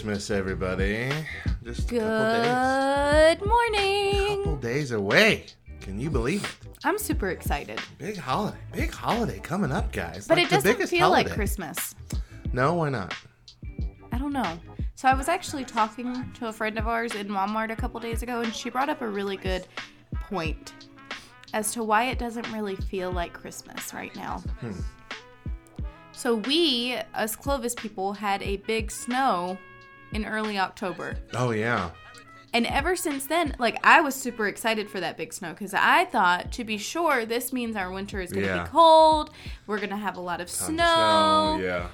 Christmas, everybody. Just a couple days. Good morning. Couple days away. Can you believe it? I'm super excited, Big holiday. Big holiday coming up, guys. but Like it the doesn't biggest feel like holiday. Christmas. No, why not? I don't know. So I was actually talking to a friend of ours in Walmart a couple days ago, and she brought up a really good point as to why it doesn't really feel like Christmas right now. Hmm. So we, as Clovis people, had a big snow in early October. Oh yeah. And ever since then, like I was super excited for that big snow because I thought, to be sure, this means our winter is going to Yeah. be cold. We're going to have a lot of Tons of snow. Yeah.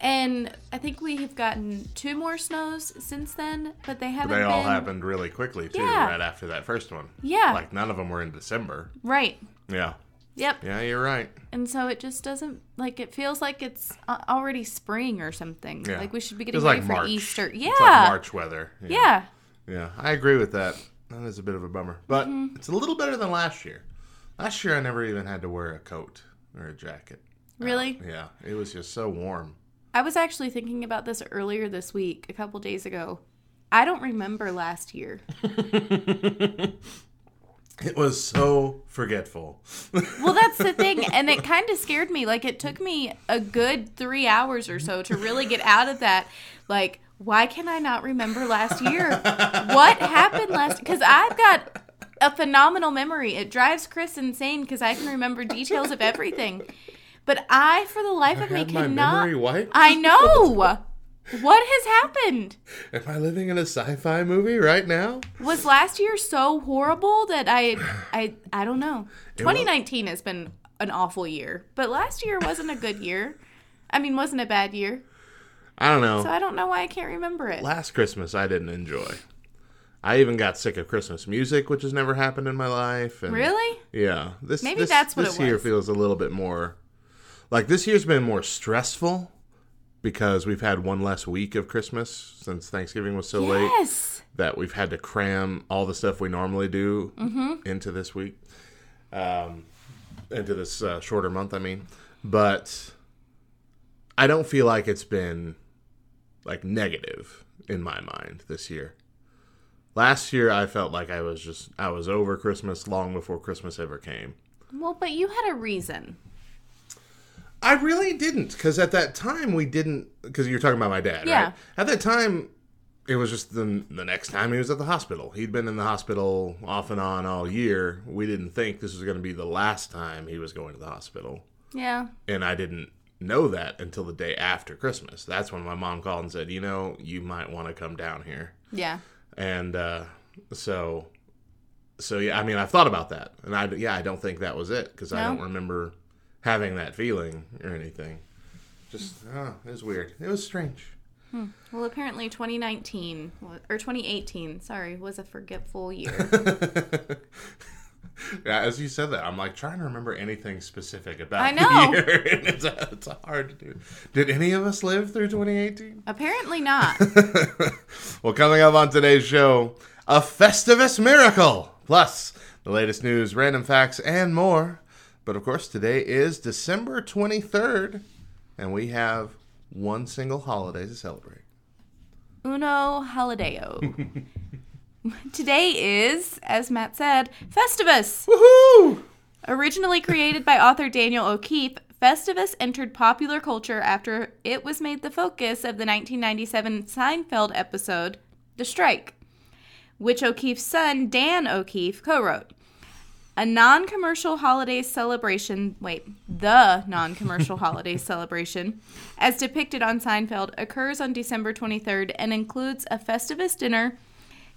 And I think we have gotten two more snows since then, but they haven't. They all been- happened really quickly too, Yeah. right after that first one. Yeah. Like none of them were in December. Right. Yeah. Yep. Yeah, you're right. And so it just doesn't like it feels like it's uh, already spring or something. Yeah. Like we should be It's getting like ready for March. Easter. Yeah. It's like March weather. Yeah. Yeah, I agree with that. That is a bit of a bummer, but Mm-hmm. it's a little better than last year. Last year, I never even had to wear a coat or a jacket. Really? Yeah, it was just so warm. I was actually thinking about this earlier this week, a couple days ago. I don't remember last year. It was so forgetful. Well, that's the thing, and it kind of scared me. Like it took me a good three hours or so to really get out of that. Like, why can I not remember last year? What happened last? Because I've got a phenomenal memory. It drives Chris insane because I can remember details of everything. But I, for the life of me, cannot. I know. What has happened? Am I living in a sci-fi movie right now? Was last year so horrible that I, I, I don't know. 2019 has been an awful year, but last year wasn't a good year. I mean, wasn't a bad year. I don't know. So I don't know why I can't remember it. Last Christmas, I didn't enjoy. I even got sick of Christmas music, which has never happened in my life. And Really? Yeah. This Maybe this, that's what this year feels a little bit more like this year's been more stressful because we've had one less week of Christmas since Thanksgiving was so late that we've had to cram all the stuff we normally do Mm-hmm. into this week, um, into this uh, shorter month. I mean, but I don't feel like it's been like negative in my mind this year. Last year, I felt like I was just I was over Christmas long before Christmas ever came. Well, but you had a reason. I really didn't, because at that time we didn't. Because you're talking about my dad, Yeah. right? At that time, it was just the the next time he was at the hospital. He'd been in the hospital off and on all year. We didn't think this was going to be the last time he was going to the hospital, Yeah. and I didn't know that until the day after Christmas. That's when my mom called and said, "You know, you might want to come down here." Yeah. and uh, so so yeah i mean i've thought about that and i yeah i don't think that was it because i don't remember having that feeling or anything just oh, it was weird it was strange hmm. Well, apparently 2019 or 2018, sorry, was a forgetful year. yeah as you said that i'm like trying to remember anything specific about I know. the year and it's, it's hard to do did any of us live through 2018 apparently not. well, coming up on today's show, a Festivus miracle, plus the latest news, random facts, and more. But of course, today is December 23rd, and we have one single holiday to celebrate. Uno Holideo. Today is, as Matt said, Festivus. Woohoo! Originally created by author Daniel O'Keefe, Festivus entered popular culture after it was made the focus of the 1997 Seinfeld episode, The Strike, which O'Keefe's son, Dan O'Keefe, co wrote. A non commercial holiday celebration, wait, the non commercial holiday celebration, as depicted on Seinfeld, occurs on December 23rd and includes a Festivus dinner,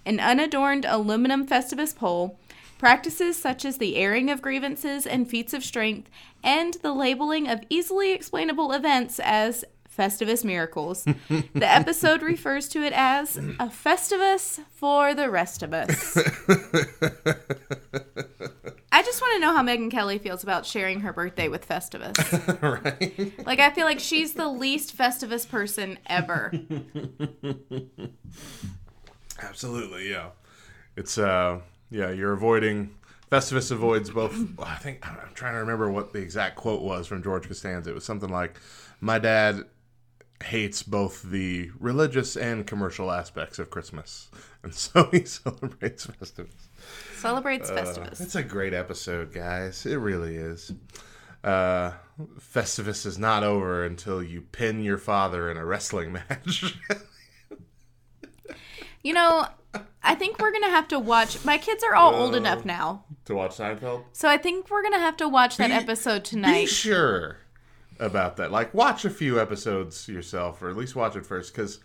an unadorned aluminum Festivus pole, practices such as the airing of grievances and feats of strength, and the labeling of easily explainable events as Festivus miracles. the episode refers to it as a Festivus for the rest of us. I just want to know how Megyn Kelly feels about sharing her birthday with Festivus. right? like, I feel like she's the least Festivus person ever. Absolutely, yeah. It's uh, yeah, you're avoiding. Festivus avoids both. I think I'm trying to remember what the exact quote was from George Costanza. It was something like, "My dad hates both the religious and commercial aspects of Christmas, and so he celebrates Festivus." Celebrates Uh, Festivus. it's a great episode, guys. It really is. Uh, Festivus is not over until you pin your father in a wrestling match. You know, I think we're going to have to watch. My kids are all old enough now. to watch Seinfeld. So I think we're going to have to watch that Be- episode tonight. Be sure about that. Like, watch a few episodes yourself, or at least watch it first, because.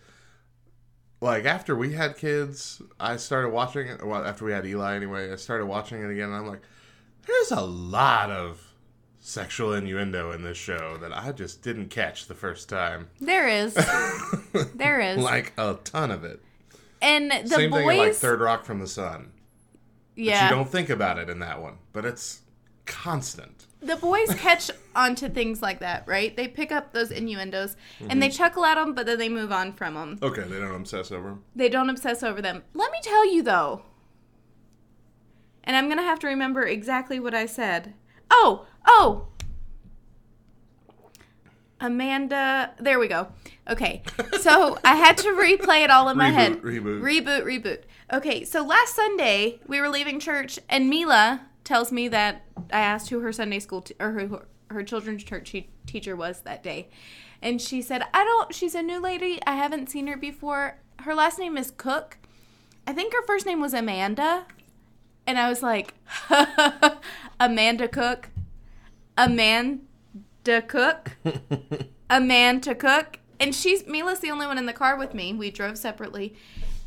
Like after we had kids, I started watching it. Well, after we had Eli, anyway, I started watching it again. And I'm like, there's a lot of sexual innuendo in this show that I just didn't catch the first time. There is. There is. like a ton of it. and the Same boys. thing like Third Rock from the Sun. yeah. You don't think about it in that one, but it's constant. The boys catch onto things like that, right? They pick up those innuendos and Mm-hmm. they chuckle at them, but then they move on from them. Okay, they don't obsess over them. They don't obsess over them. Let me tell you though, and I'm gonna have to remember exactly what I said. Oh, oh, Amanda. There we go. Okay, so I had to replay it all in my Reboot, head. reboot. reboot, reboot. Okay, so last Sunday we were leaving church, and Mila tells me that I asked who her Sunday school t- or who her children's church te- teacher was that day, and she said, "I don't." She's a new lady. I haven't seen her before. Her last name is Cook. I think her first name was Amanda, and I was like, Amanda Cook, Amanda Cook, Amanda Cook, and she's Mila's the only one in the car with me. We drove separately,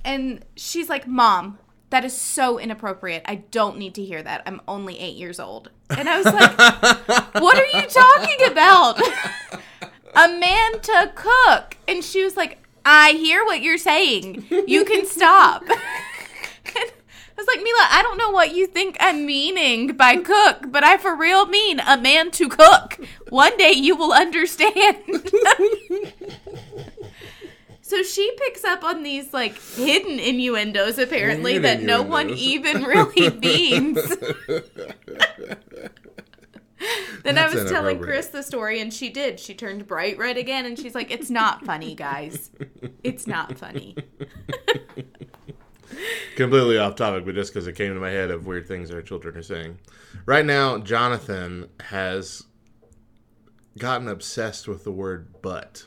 and she's like, "Mom." That is so inappropriate. I don't need to hear that. I'm only eight years old. And I was like, What are you talking about? Amanda Cook. And she was like, I hear what you're saying. You can stop. I was like, Mila, I don't know what you think I'm meaning by cook, but I for real mean a man to cook. One day you will understand. So she picks up on these like hidden innuendos apparently Weird that no one even really means. Then I was telling. Chris the story, and she did. She turned bright red again, and she's like, "It's not funny, guys. It's not funny." Completely off topic, but just because it came to my head of weird things our children are saying. Right now, Jonathan has gotten obsessed with the word butt.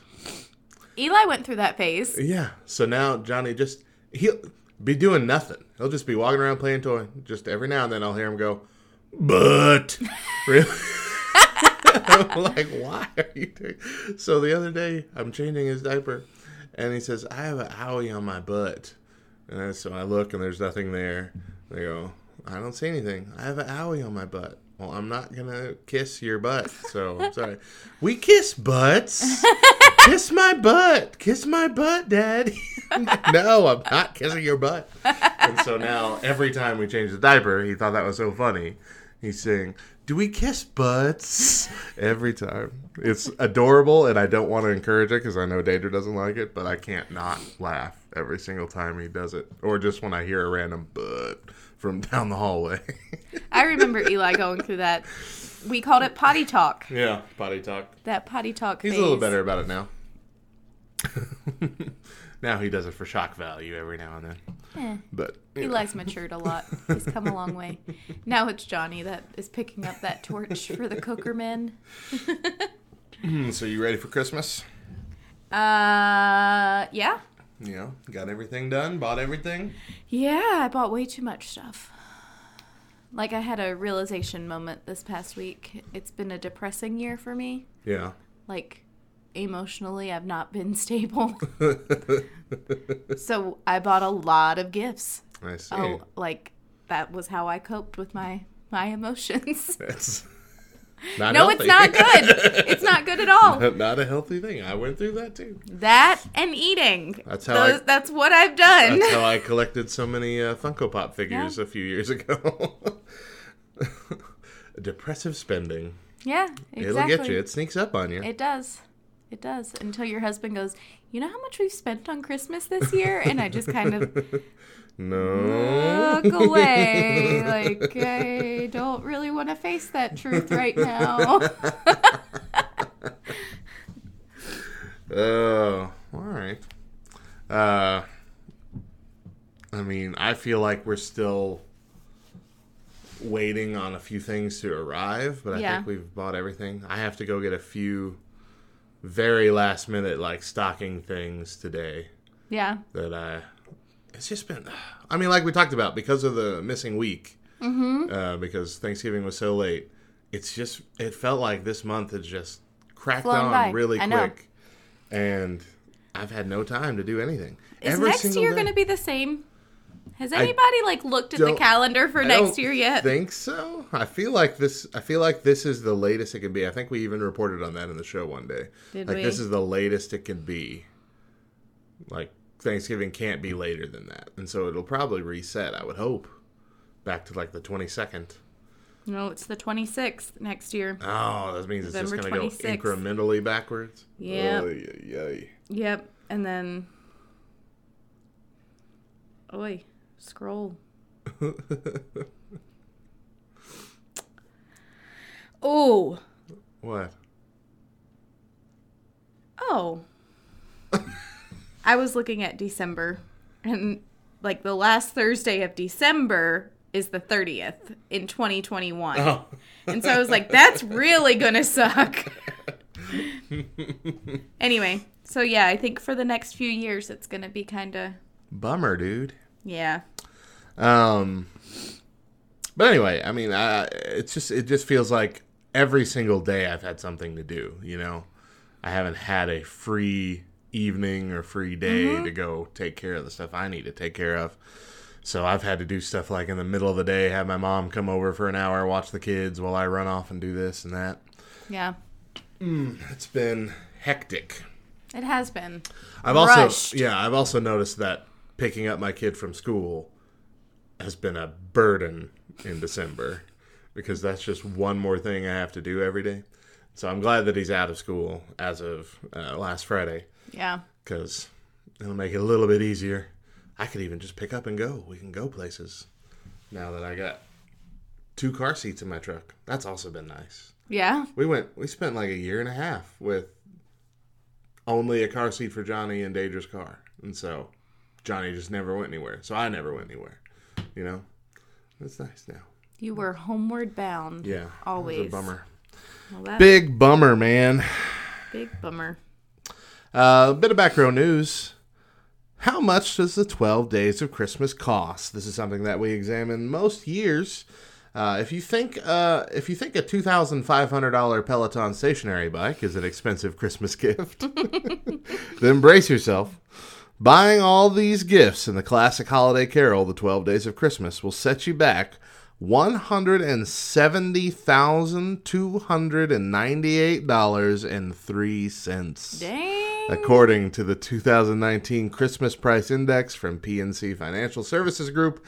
Eli went through that phase. Yeah. So now Johnny just he'll be doing nothing. He'll just be walking around playing toy. Just every now and then I'll hear him go, "But." really? I'm like, why are you doing? So the other day I'm changing his diaper, and he says, "I have an owie on my butt," and so I look and there's nothing there. They go, "I don't see anything. I have an owie on my butt." Well, I'm not gonna kiss your butt, so I'm sorry. We kiss butts. kiss my butt. Kiss my butt, Daddy. no, I'm not kissing your butt. And so now, every time we change the diaper, he thought that was so funny. He's saying, "Do we kiss butts?" Every time. It's adorable, and I don't want to encourage it because I know Danger doesn't like it, but I can't not laugh every single time he does it, or just when I hear a random butt from down the hallway. I remember Eli going through that. We called it potty talk. yeah, potty talk. That potty talk. He's phase. a little better about it now. now he does it for shock value every now and then. Eh. But know. Eli's matured a lot. He's come a long way. Now it's Johnny that is picking up that torch for the cooker men. Hmm, so you ready for Christmas? Uh, yeah. Yeah, got everything done, bought everything. Yeah, I bought way too much stuff. Like I had a realization moment this past week. It's been a depressing year for me. Yeah. Like emotionally, I've not been stable. so I bought a lot of gifts. I see. Oh, like that was how I coped with my my emotions. That's not no, healthy. it's not good. It's not good at all. not a healthy thing. I went through that too. That and eating. That's how I- that's what I've done. That's how I collected so many uh, Funko Pop figures Yeah. a few years ago. depressive spending. Yeah, exactly. It'll get you. It sneaks up on you. It does. It does. Until your husband goes, You know how much we've spent on Christmas this year? And I just kind of no. look away. Like, I don't really want to face that truth right now. Oh, all right. Uh, I mean, I feel like we're still waiting on a few things to arrive, but I Yeah. think we've bought everything. I have to go get a few very last minute like stocking things today yeah. that I. It's just been. I mean, like we talked about, because of the missing week, mm-hmm. uh, because Thanksgiving was so late. It's just. It felt like this month has just cracked Flown on by. really I know. quick, and I've had no time to do anything. Is Every next year going to be the same? Has anybody like looked at the calendar for I next year yet? I think so? I feel like this. I feel like this is the latest it can be. I think we even reported on that in the show one day. Did like we? this is the latest it can be. Like Thanksgiving can't be later than that, and so it'll probably reset. I would hope back to like the twenty second. no, it's the 26th next year. Oh, that means it's just going to go incrementally backwards. Yep. Oy, oy, oy. Yep. And then. Oi, scroll. oh. What? Oh. I was looking at December, and like the last Thursday of December is the 30th in 2021. Oh. And so I was like, that's really gonna suck. anyway, so yeah, I think for the next few years it's gonna be kind of, Bummer, dude. Yeah. Um, but anyway, I mean, I, it's just it just feels like every single day I've had something to do. You know, I haven't had a free evening or free day to go take care of the stuff I need to take care of. So I've had to do stuff like in the middle of the day, have my mom come over for an hour, watch the kids while I run off and do this and that. Yeah. It's been hectic. It has been. I've also yeah, I've also noticed that picking up my kid from school has been a burden in December because that's just one more thing I have to do every day. So I'm glad that he's out of school as of uh, last Friday Yeah. because it'll make it a little bit easier. I could even just pick up and go. We can go places now that I got two car seats in my truck. That's also been nice. Yeah. We went. We spent like a year and a half with only a car seat for Johnny in Daedra's car, and so Johnny just never went anywhere. So I never went anywhere. You know, it's nice now. You were homeward bound. Yeah, Always. bummer. Well, Big bummer, man. big bummer. A uh, bit of background news. How much does the 12 days of Christmas cost? This is something that we examine most years. Uh, if you think uh, if you think a two thousand five hundred dollar Peloton stationary bike is an expensive Christmas gift, then brace yourself. Buying all these gifts in the classic holiday carol, "The Twelve Days of Christmas," will set you back one hundred and seventy thousand two hundred and ninety-eight dollars and three cents Dang. according to the 2019 Christmas Price Index from PNC Financial Services Group.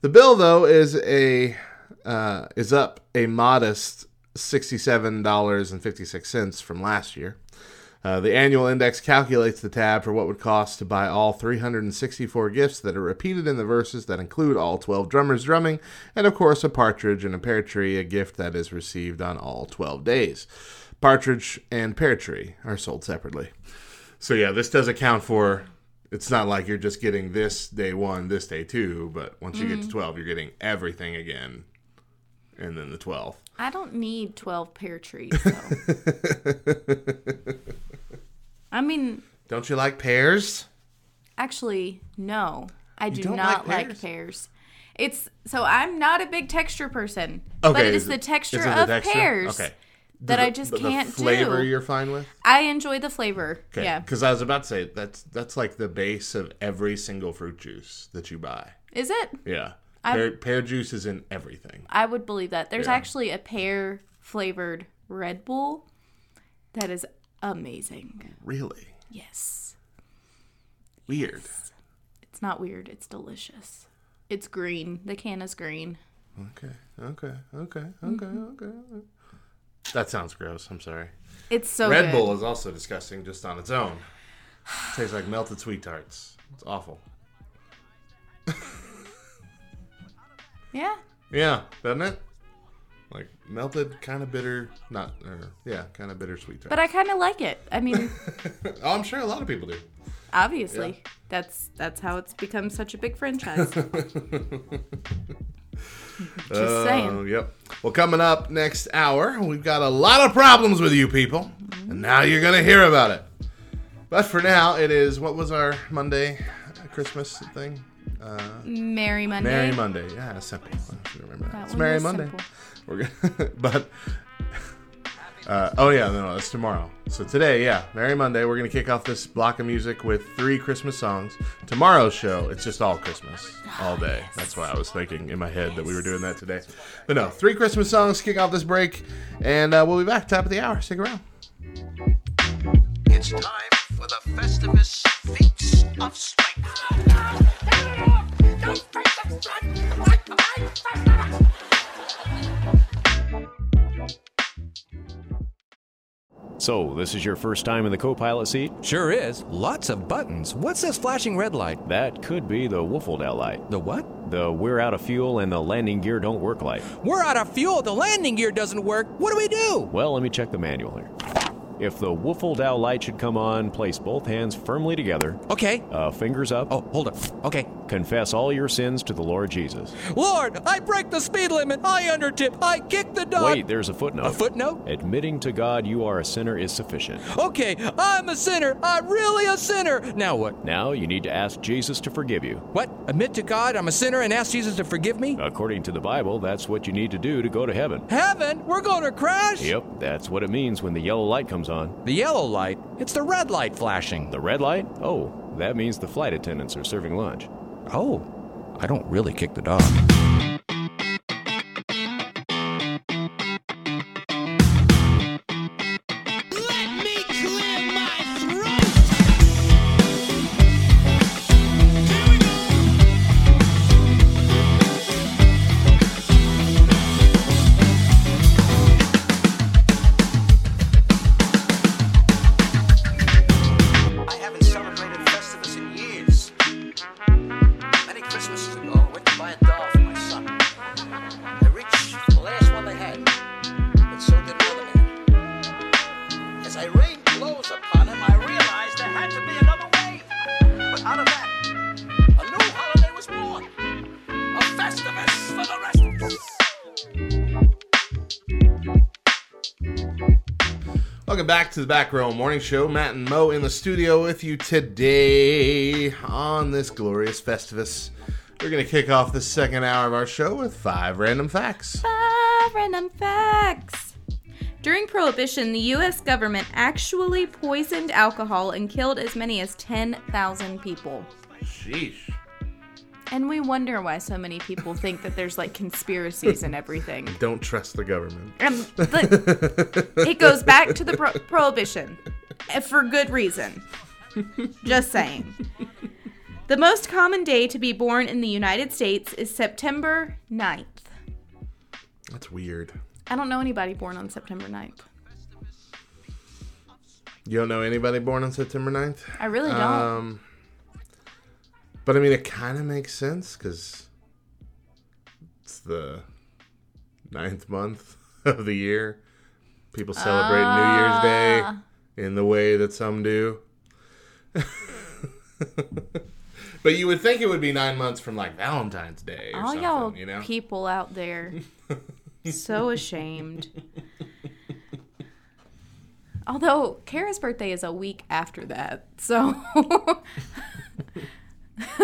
The bill, though, is a uh, is up a modest sixty-seven dollars and fifty-six cents from last year. Uh, the annual index calculates the tab for what would cost to buy all 364 gifts that are repeated in the verses that include all 12 drummers drumming, and of course a partridge and a pear tree, a gift that is received on all 12 days. Partridge and pear tree are sold separately. So yeah, this does account for. It's not like you're just getting this day one, this day two, but once you get to twelve, you're getting everything again, and then the twelfth. I don't need 12 pear trees, though. I mean, Don't you like pears? actually, no. I do not like like pears? pears? It's so I'm not a big texture person. okay, but it is is the texture is it the of texture? pears Okay. that The- I just can't the flavor do. you're fine with. I enjoy the flavor. Okay. Yeah. Because I was about to say that's that's like the base of every single fruit juice that you buy. Is it? Yeah. Pear, pear juice is in everything. I would believe that. There's Yeah. actually a pear flavored Red Bull that is amazing. Really Yes. weird. It's not weird. It's delicious. It's green. The can is green. Okay. Okay. Okay. Mm-hmm. Okay. Okay. That sounds gross. I'm sorry. It's so Red good. Bull is also disgusting just on its own. tastes like melted sweet tarts. It's awful. Yeah. Yeah, doesn't it? Like melted, kind of bitter, not, or, yeah, kind of bittersweet. But I kind of like it. I mean, oh, I'm sure a lot of people do. obviously, that's that's how it's become such a big franchise. Just saying. Oh, yep. Well, coming up next hour, we've got a lot of problems with you people, and now you're gonna hear about it. But for now, it is what was our Monday Christmas thing? Uh, Merry Monday. Merry Monday. Yeah, simple. I should remember that. That it's Merry Monday. simple. We're gonna, but uh, oh yeah, no, no, it's tomorrow. So today, yeah, Merry Monday. We're gonna kick off this block of music with three Christmas songs. Tomorrow's show, it's just all Christmas, all day. That's why I was thinking in my head that we were doing that today. But no, three Christmas songs kick off this break, and uh, we'll be back top of the hour. Stick around. It's time for the Festivus Feats of Strength. So, this is your first time in the co pilot seat? Sure is. Lots of buttons. What's this flashing red light? That could be the Wolfeldale light. The what? The we're out of fuel and the landing gear don't work light. We're out of fuel. The landing gear doesn't work. What do we do? Well, let me check the manual here. If the Wolfeldale light should come on, place both hands firmly together, Okay. uh, fingers up, Oh, hold up. Okay. confess all your sins to the Lord Jesus. Lord, I break the speed limit. I undertip. I kick the dog. Wait, there's a footnote. A footnote? Admitting to God you are a sinner is sufficient. Okay, I'm a sinner. I'm really a sinner. Now what? Now you need to ask Jesus to forgive you. What? Admit to God I'm a sinner and ask Jesus to forgive me? According to the Bible, that's what you need to do to go to heaven. Heaven? We're going to crash? Yep, that's what it means when the yellow light comes on. The yellow light? It's the red light flashing. The red light? Oh, that means the flight attendants are serving lunch. Oh, I don't really kick the dog. Back to the Back Row Morning Show. Matt and Mo in the studio with you today on this glorious Festivus. We're going to kick off the second hour of our show with five random facts. Five random facts. During Prohibition, the U.S. government actually poisoned alcohol and killed as many as 10,000 people. Sheesh. And we wonder why so many people think that there's like conspiracies and everything. Don't trust the government. Um, the- it goes back to the pro- prohibition uh, for good reason. Just saying. The most common day to be born in the United States is September 9th. That's weird. I don't know anybody born on September 9th. You don't know anybody born on September 9th? I really don't. Um, but I mean, it kind of makes sense because it's the ninth month of the year. People celebrate New Year's Day Ah. in the way that some do. but you would think it would be nine months from like Valentine's Day or All y'all you know? people out there. so ashamed. Although Kara's birthday is a week after that. So I don't know.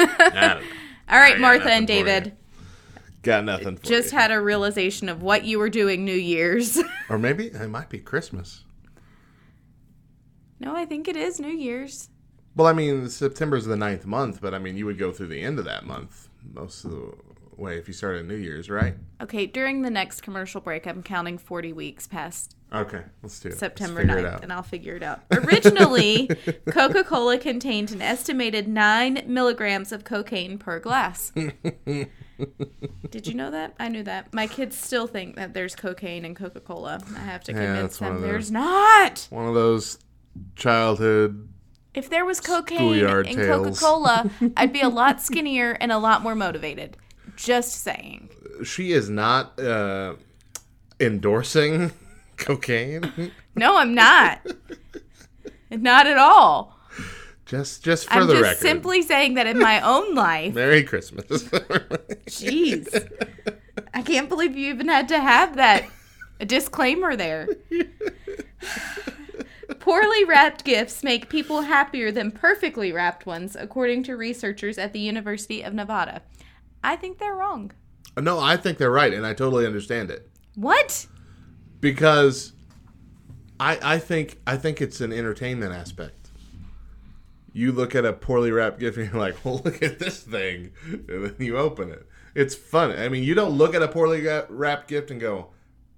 All right, Martha and. David. Got nothing for Just you. had a realization of what you were doing New Year's. or maybe it might be Christmas. no, I think it is New Year's. Well, I mean, September's the ninth month, but I mean, you would go through the end of that month most of the way if you start started New Year's, right? Okay, during the next commercial break, I'm counting 40 weeks past Okay, let's do it. September figure it 9th, out. and I'll figure it out. Originally, Coca Cola contained an estimated 9 milligrams of cocaine per glass. Did you know that? I knew that. My kids still think that there's cocaine in Coca Cola. I have to convince one them there's not. One of those childhood. If there was cocaine in. Coca Cola, I'd be a lot skinnier and a lot more motivated. Just saying. She is not uh, endorsing cocaine. No, I'm not. not at all. Just, just for I'm the just record. simply saying that in my own life. Merry Christmas. Jeez. I can't believe you even had to have that disclaimer there. Poorly wrapped gifts make people happier than perfectly wrapped ones, according to researchers at the University of Nevada. I think they're wrong. no, I think they're right, and I totally understand it What? because I, I think, I think it's an entertainment aspect. You look at a poorly wrapped gift and you're like, "Well, look at this thing," and then you open it. It's fun. I mean, you don't look at a poorly wrapped gift and go,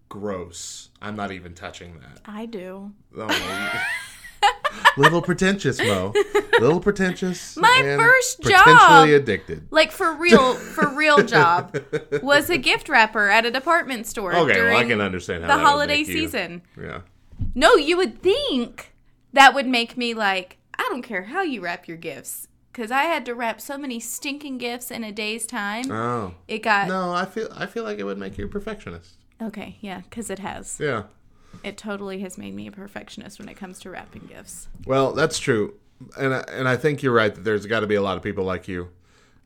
"Gross." I'm not even touching that. I do. Oh, little pretentious, Mo. Little pretentious. My and first job- Potentially addicted. Like for real, for real job was a gift wrapper at a department store. Okay, well, I can understand how the that would holiday make you- season. Yeah. No, you would think that would make me like, I don't care how you wrap your gifts. Because I had to wrap so many stinking gifts in a day's time. Oh. it got. No, I feel I feel like it would make you a perfectionist. Okay, yeah, because it has. Yeah. It totally has made me a perfectionist when it comes to wrapping gifts. Well, that's true, and I, and I think you're right that there's got to be a lot of people like you.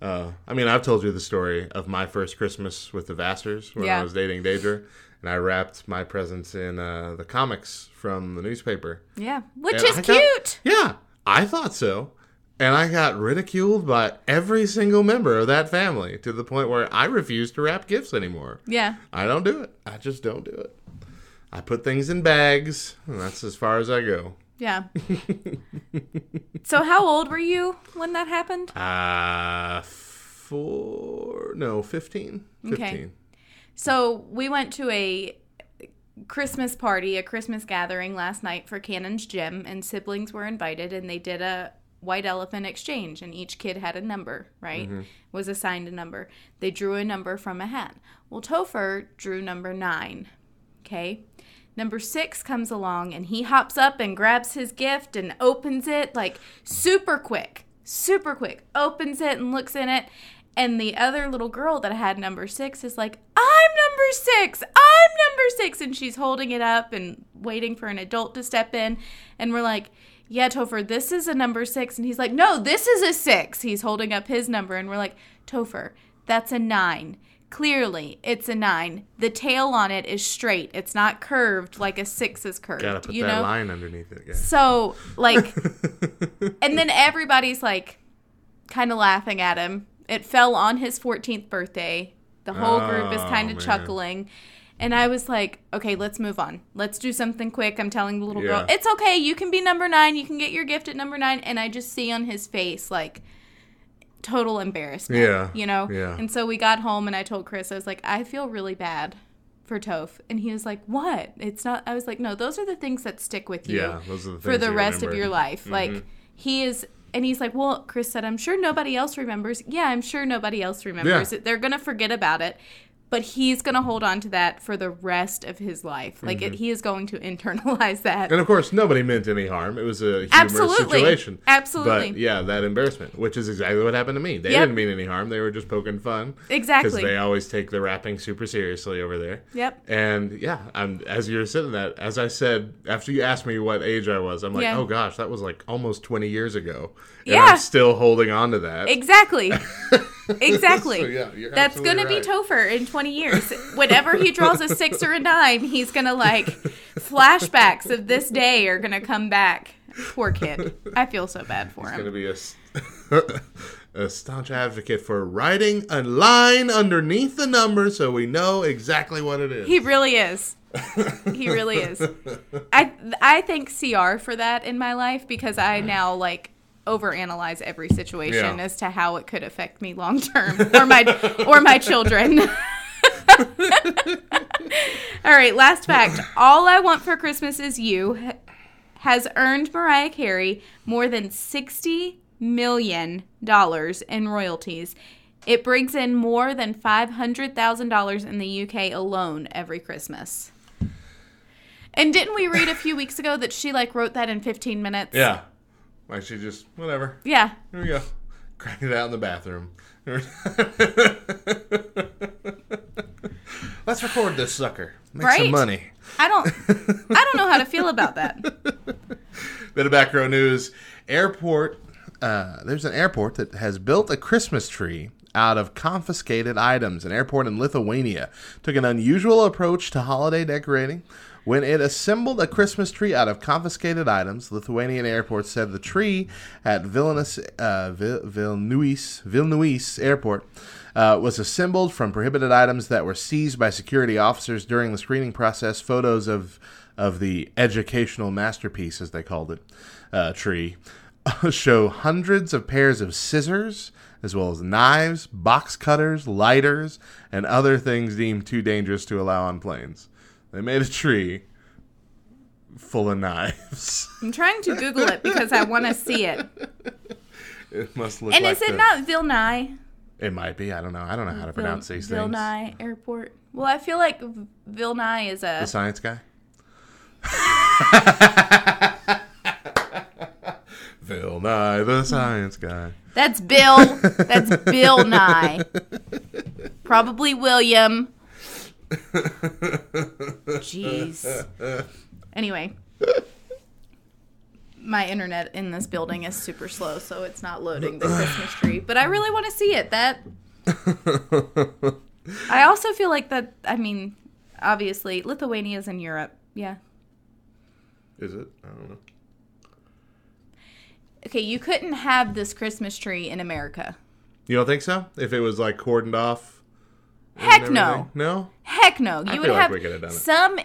Uh, I mean, I've told you the story of my first Christmas with the Vassars when Yeah. I was dating Deidre, and I wrapped my presents in uh, the comics from the newspaper. Yeah, which And is I got- cute. yeah, I thought so. And I got ridiculed by every single member of that family to the point where I refuse to wrap gifts anymore. Yeah. I don't do it. I just don't do it. I put things in bags, and that's as far as I go. Yeah. so, how old were you when that happened? Uh, four, no, 15. 15. Okay. So, we went to a Christmas party, a Christmas gathering last night for Cannon's gym, and siblings were invited, and they did a white elephant exchange, and each kid had a number, right? Was assigned a number. They drew a number from a hat. Well, Topher drew number nine. Okay. Number six comes along and he hops up and grabs his gift and opens it like super quick, super quick. Opens it and looks in it. And the other little girl that had number six is like, I'm number six, I'm number six. And she's holding it up and waiting for an adult to step in. And we're like, yeah, Topher, this is a number six. And he's like, no, this is a six. He's holding up his number. And we're like, Topher, that's a nine. Clearly, it's a nine. The tail on it is straight. It's not curved like a six is curved. Gotta put you that know? line underneath it, guys. So, like, and then everybody's like kind of laughing at him. It fell on his 14th birthday. The whole group is Oh, kind of chuckling. And I was like, okay, let's move on. Let's do something quick. I'm telling the little girl, it's okay. You can be number nine. You can get your gift at number nine. And I just see on his face, like, total embarrassment. Yeah, You know? yeah. And so we got home and I told Chris, I was like, I feel really bad for Toph. And he was like, what? It's not, I was like, no, those are the things that stick with you Yeah, those are the for the rest of remember. Mm-hmm. your life. Like he is and he's like, "Well, Chris said, I'm sure nobody else remembers." Yeah, I'm sure nobody else remembers Yeah. it. They're going to forget about it. But he's going to hold on to that for the rest of his life. Like Mm-hmm. it, he is going to internalize that. And of course, nobody meant any harm. It was a humorous Absolutely. situation. Absolutely. But yeah, that embarrassment, which is exactly what happened to me. They Yep. didn't mean any harm. They were just poking fun. Exactly. Because they always take the rapping super seriously over there. Yep. And yeah, I'm as you're sitting that, as I said, after you asked me what age I was, I'm like, Yeah. oh gosh, that was like almost 20 years ago. And Yeah. I'm still holding on to that. Exactly. Exactly. So, yeah, you're That's going to be. Topher in 20 years. Whenever he draws a 6 or a 9, he's going to like flashbacks of this day are going to come back. Poor kid. I feel so bad for he's him. He's going to be a staunch advocate for writing a line underneath the number so we know exactly what it is. He really is. He really is. I I thank CR for that in my life because I now like overanalyze every situation Yeah. as to how it could affect me long term or my or my children. All right, last fact. All I want for Christmas is you has earned Mariah Carey more than 60 million dollars in royalties. It brings in more than $500,000 in the UK alone every Christmas. And didn't we read a few weeks ago that she like wrote that in 15 minutes? Yeah. Like she just whatever. Yeah. Here we go. Crank it out in the bathroom. Let's record this sucker. Make Right? some money. I don't I don't know how to feel about that. Bit of background news. Airport. Uh, there's an airport that has built a Christmas tree out of confiscated items. An airport in Lithuania took an unusual approach to holiday decorating. When it assembled a Christmas tree out of confiscated items, Lithuanian airport said the tree at Vilnius, uh, Vilnius, Vilnius Airport uh, was assembled from prohibited items that were seized by security officers during the screening process. Photos of of the educational masterpiece, as they called it, uh, tree, show hundreds of pairs of scissors, as well as knives, box cutters, lighters, and other things deemed too dangerous to allow on planes. They made a tree full of knives. I'm trying to Google it because I want to see it. it must look And like is it the- not Vilnai? It might be. I don't know. I don't know how to pronounce these things. Vilnai Airport. Well, I feel like Vilnai is a The science guy. Phil Nye, the science guy. That's Bill. That's Bill Nye. Probably William. Jeez. Anyway, my internet in this building is super slow, so it's not loading the Christmas tree. But I really want to see it. That. I also feel like that. I mean, obviously, Lithuania is in Europe. Yeah. Is it? I don't know. Okay, you couldn't have this Christmas tree in America. You don't think so? If it was like cordoned off? Heck no. No? Heck no. You I would feel like have we done it. some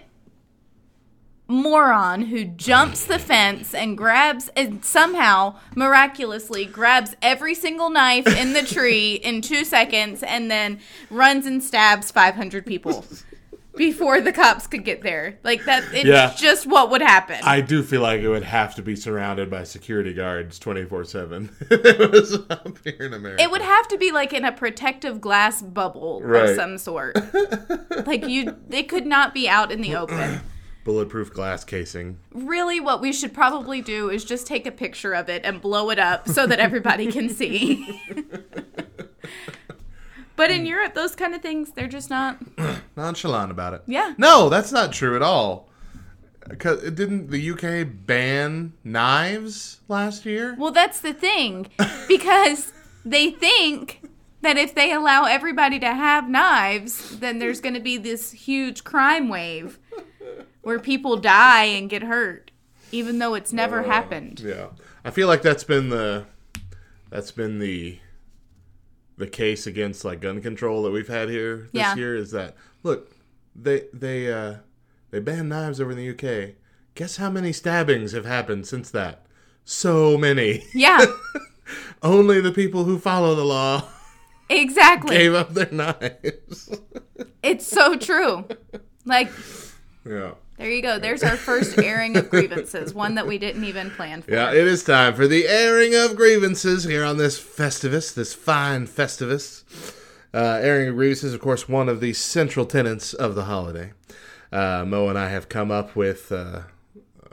moron who jumps the fence and grabs and somehow miraculously grabs every single knife in the tree in 2 seconds and then runs and stabs 500 people before the cops could get there. Like that it's Yeah. just what would happen. I do feel like it would have to be surrounded by security guards 24 7. It was up here in America. it would have to be like in a protective glass bubble Right. of some sort. like you they could not be out in the open. Bulletproof glass casing. really what we should probably do is just take a picture of it and blow it up so that everybody can see. but in mm. Europe, those kind of things, they're just not. Nonchalant about it. Yeah. No, that's not true at all. 'Cause didn't the UK ban knives last year? Well, that's the thing. Because they think that if they allow everybody to have knives, then there's going to be this huge crime wave where people die and get hurt, even though it's never happened. Yeah, I feel like that's been the that's been the the case against like gun control that we've had here this Yeah. year is that look they they uh they banned knives over in the UK. Guess how many stabbings have happened since that? So many. Yeah, Only the people who follow the law exactly. gave up their knives. It's so true. Like, yeah. There you go. There's our first airing of grievances, one that we didn't even plan for. Yeah, it is time for the airing of grievances here on this Festivus, this fine Festivus. Uh, airing of grievances, of course, one of the central tenets of the holiday. Uh, Mo and I have come up with, uh,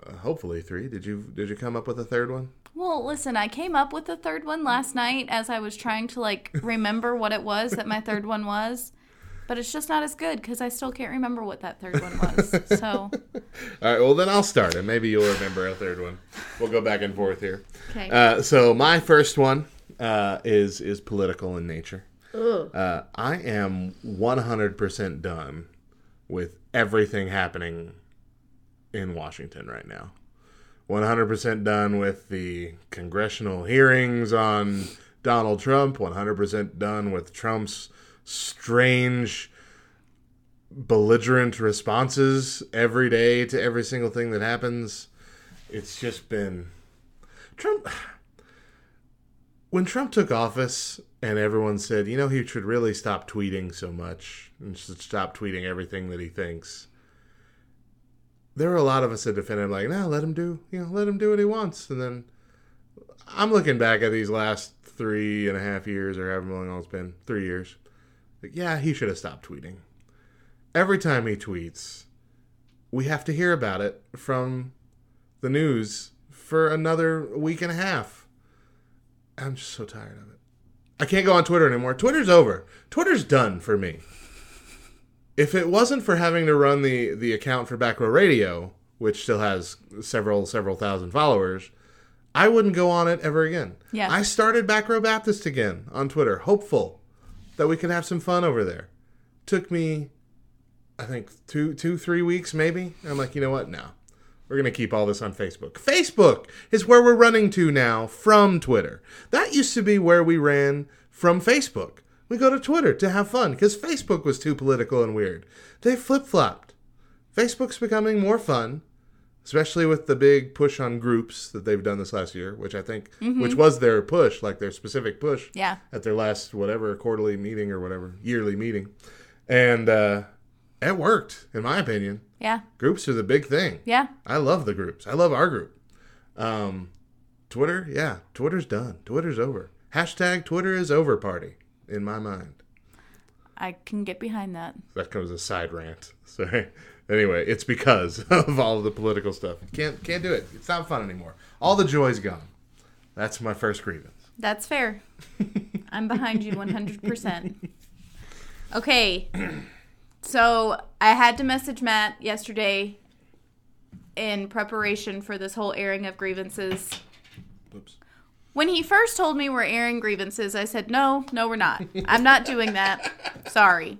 uh, hopefully, three. Did you Did you come up with a third one? Well, listen, I came up with the third one last night as I was trying to like remember what it was that my third one was. But it's just not as good because I still can't remember what that third one was. So, All right, well then I'll start, and maybe you'll remember a third one. We'll go back and forth here. okay. Uh, so my first one uh, is is political in nature. Uh, I am 100% done with everything happening in Washington right now. 100% done with the congressional hearings on Donald Trump. 100% done with Trump's strange, belligerent responses every day to every single thing that happens. It's just been. Trump when Trump took office and everyone said, you know, he should really stop tweeting so much and should stop tweeting everything that he thinks. There were a lot of us that defended him, like, no, let him do, you know, let him do what he wants. And then I'm looking back at these last three and a half years or however long it's been, three years. Yeah, he should have stopped tweeting. Every time he tweets, we have to hear about it from the news for another week and a half. I'm just so tired of it. I can't go on Twitter anymore. Twitter's over. Twitter's done for me. If it wasn't for having to run the the account for Back Row Radio, which still has several several thousand followers, I wouldn't go on it ever again. Yeah. I started Back Row Baptist again on Twitter, hopeful that we could have some fun over there. Took me, I think two two three weeks maybe. I'm like, you know what? No, we're gonna keep all this on Facebook. Facebook is where we're running to now from Twitter. That used to be where we ran from Facebook. We go to Twitter to have fun because Facebook was too political and weird. They flip flopped. Facebook's becoming more fun, especially with the big push on groups that they've done this last year, which I think, which was their push, like their specific push Yeah. at their last whatever quarterly meeting or whatever yearly meeting, and uh, it worked in my opinion. Yeah. Groups are the big thing. Yeah. I love the groups. I love our group. Um, Twitter, yeah, Twitter's done. Twitter's over. Hashtag Twitter is over party in my mind. I can get behind that. That comes as a side rant. Sorry. Anyway, it's because of all of the political stuff. Can't can't do it. It's not fun anymore. All the joy's gone. That's my first grievance. That's fair. I'm behind you 100%. Okay. So I had to message Matt yesterday in preparation for this whole airing of grievances. Oops. When he first told me we're airing grievances, I said, no, no, we're not. I'm not doing that. Sorry.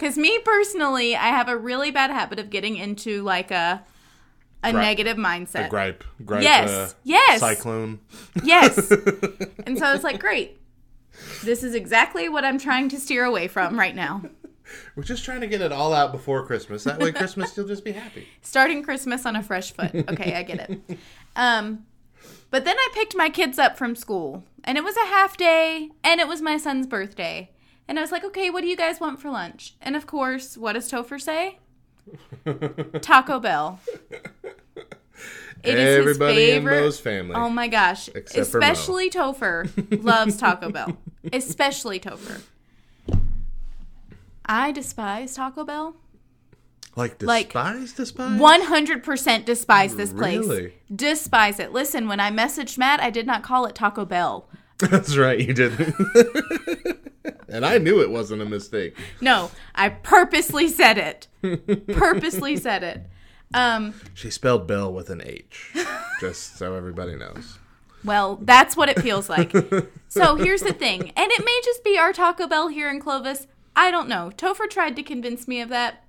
Because me personally, I have a really bad habit of getting into like a a negative mindset. A gripe, gripe. Yes, uh, yes. Cyclone. Yes. and so I was like, great. This is exactly what I'm trying to steer away from right now. We're just trying to get it all out before Christmas. That way, Christmas you'll just be happy. Starting Christmas on a fresh foot. Okay, I get it. Um, but then I picked my kids up from school, and it was a half day, and it was my son's birthday. And I was like, okay, what do you guys want for lunch? And of course, what does Topher say? Taco Bell. It is Everybody in Mo's family. Oh my gosh. Except. Especially Topher loves Taco Bell. Especially Topher. I despise Taco Bell. Like like, despise, despise. 100% despise this place. Really? Despise it. Listen, when I messaged Matt, I did not call it Taco Bell. That's right, you didn't. and I knew it wasn't a mistake. No, I purposely said it. purposely said it. Um, She spelled Bell with an H, just so everybody knows. well, that's what it feels like. so here's the thing, and it may just be our Taco Bell here in Clovis. I don't know. Topher tried to convince me of that.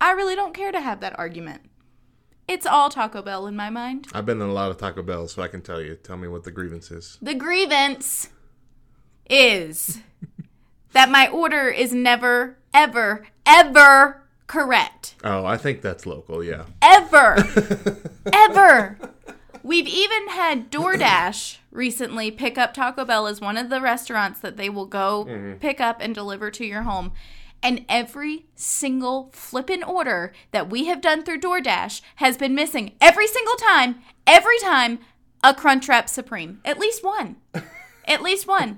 I really don't care to have that argument. It's all Taco Bell in my mind. I've been in a lot of Taco Bell, so I can tell you. Tell me what the grievance is. The grievance is that my order is never, ever, ever correct. Oh, I think that's local, yeah. Ever. ever. We've even had DoorDash recently pick up Taco Bell as one of the restaurants that they will go mm-hmm. pick up and deliver to your home. And every single flippin' order that we have done through DoorDash has been missing every single time, every time, a Crunchwrap Supreme. At least one. At least one.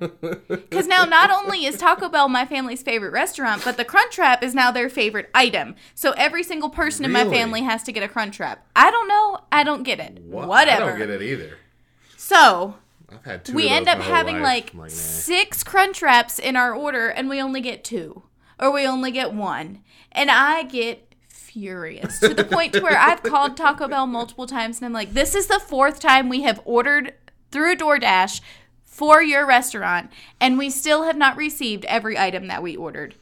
Because now not only is Taco Bell my family's favorite restaurant, but the Crunchwrap is now their favorite item. So every single person in my family has to get a Crunchwrap. I don't know. I don't get it. What? Whatever. I don't get it either. So I've had two. we end up having life. like I'm nah. six crunch wraps in our order and we only get two or we only get one and i get furious to the point to where i've called taco bell multiple times and i'm like this is the fourth time we have ordered through doordash for your restaurant and we still have not received every item that we ordered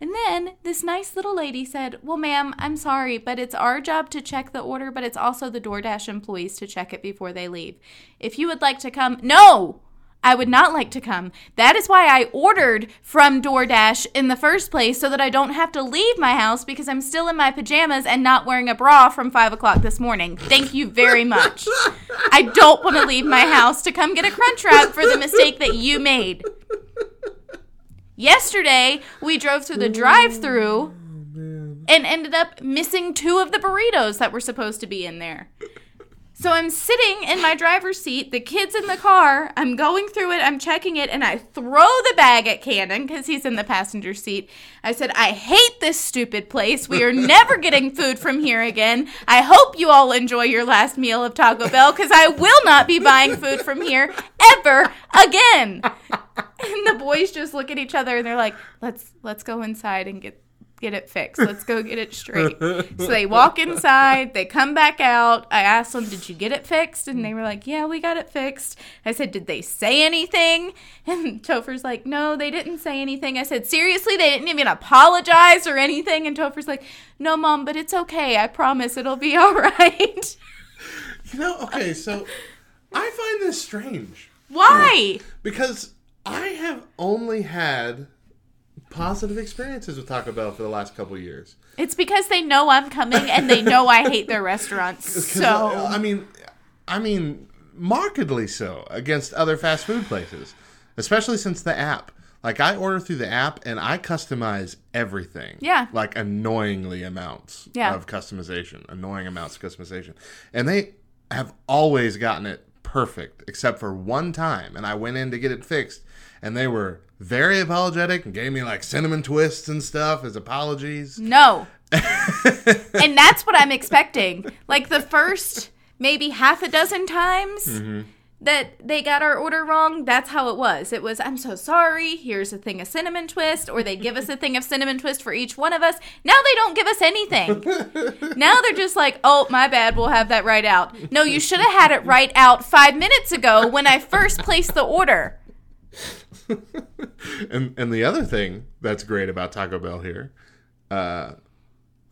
and then this nice little lady said, Well, ma'am, I'm sorry, but it's our job to check the order, but it's also the DoorDash employees to check it before they leave. If you would like to come, no! I would not like to come. That is why I ordered from DoorDash in the first place so that I don't have to leave my house because I'm still in my pajamas and not wearing a bra from 5 o'clock this morning. Thank you very much. I don't want to leave my house to come get a crunch wrap for the mistake that you made. Yesterday, we drove through the oh, drive through and ended up missing two of the burritos that were supposed to be in there. So I'm sitting in my driver's seat, the kid's in the car, I'm going through it, I'm checking it, and I throw the bag at Cannon because he's in the passenger seat. I said, I hate this stupid place. We are never getting food from here again. I hope you all enjoy your last meal of Taco Bell because I will not be buying food from here ever again. And the boys just look at each other and they're like, let's let's go inside and get get it fixed. Let's go get it straight. so they walk inside, they come back out. I asked them, Did you get it fixed? And they were like, Yeah, we got it fixed. I said, Did they say anything? And Topher's like, No, they didn't say anything. I said, Seriously, they didn't even apologize or anything? And Topher's like, No, mom, but it's okay. I promise it'll be all right. You know, okay, so I find this strange Why? because I have only had positive experiences with Taco Bell for the last couple of years. It's because they know I'm coming and they know I hate their restaurants. So I mean, I mean, markedly so against other fast food places, especially since the app. Like I order through the app and I customize everything. Yeah. Like annoyingly amounts Yeah. of customization, annoying amounts of customization, and they have always gotten it perfect, except for one time, and I went in to get it fixed, and they were very apologetic and gave me like cinnamon twists and stuff as apologies. No. and that's what I'm expecting. Like the first maybe half a dozen times Mm-hmm. that they got our order wrong, that's how it was. It was, I'm so sorry, here's a thing of cinnamon twist, or they give us a thing of cinnamon twist for each one of us. Now they don't give us anything. now they're just like, oh, my bad, we'll have that right out. No, you should have had it right out five minutes ago when I first placed the order. And and the other thing that's great about Taco Bell here, uh,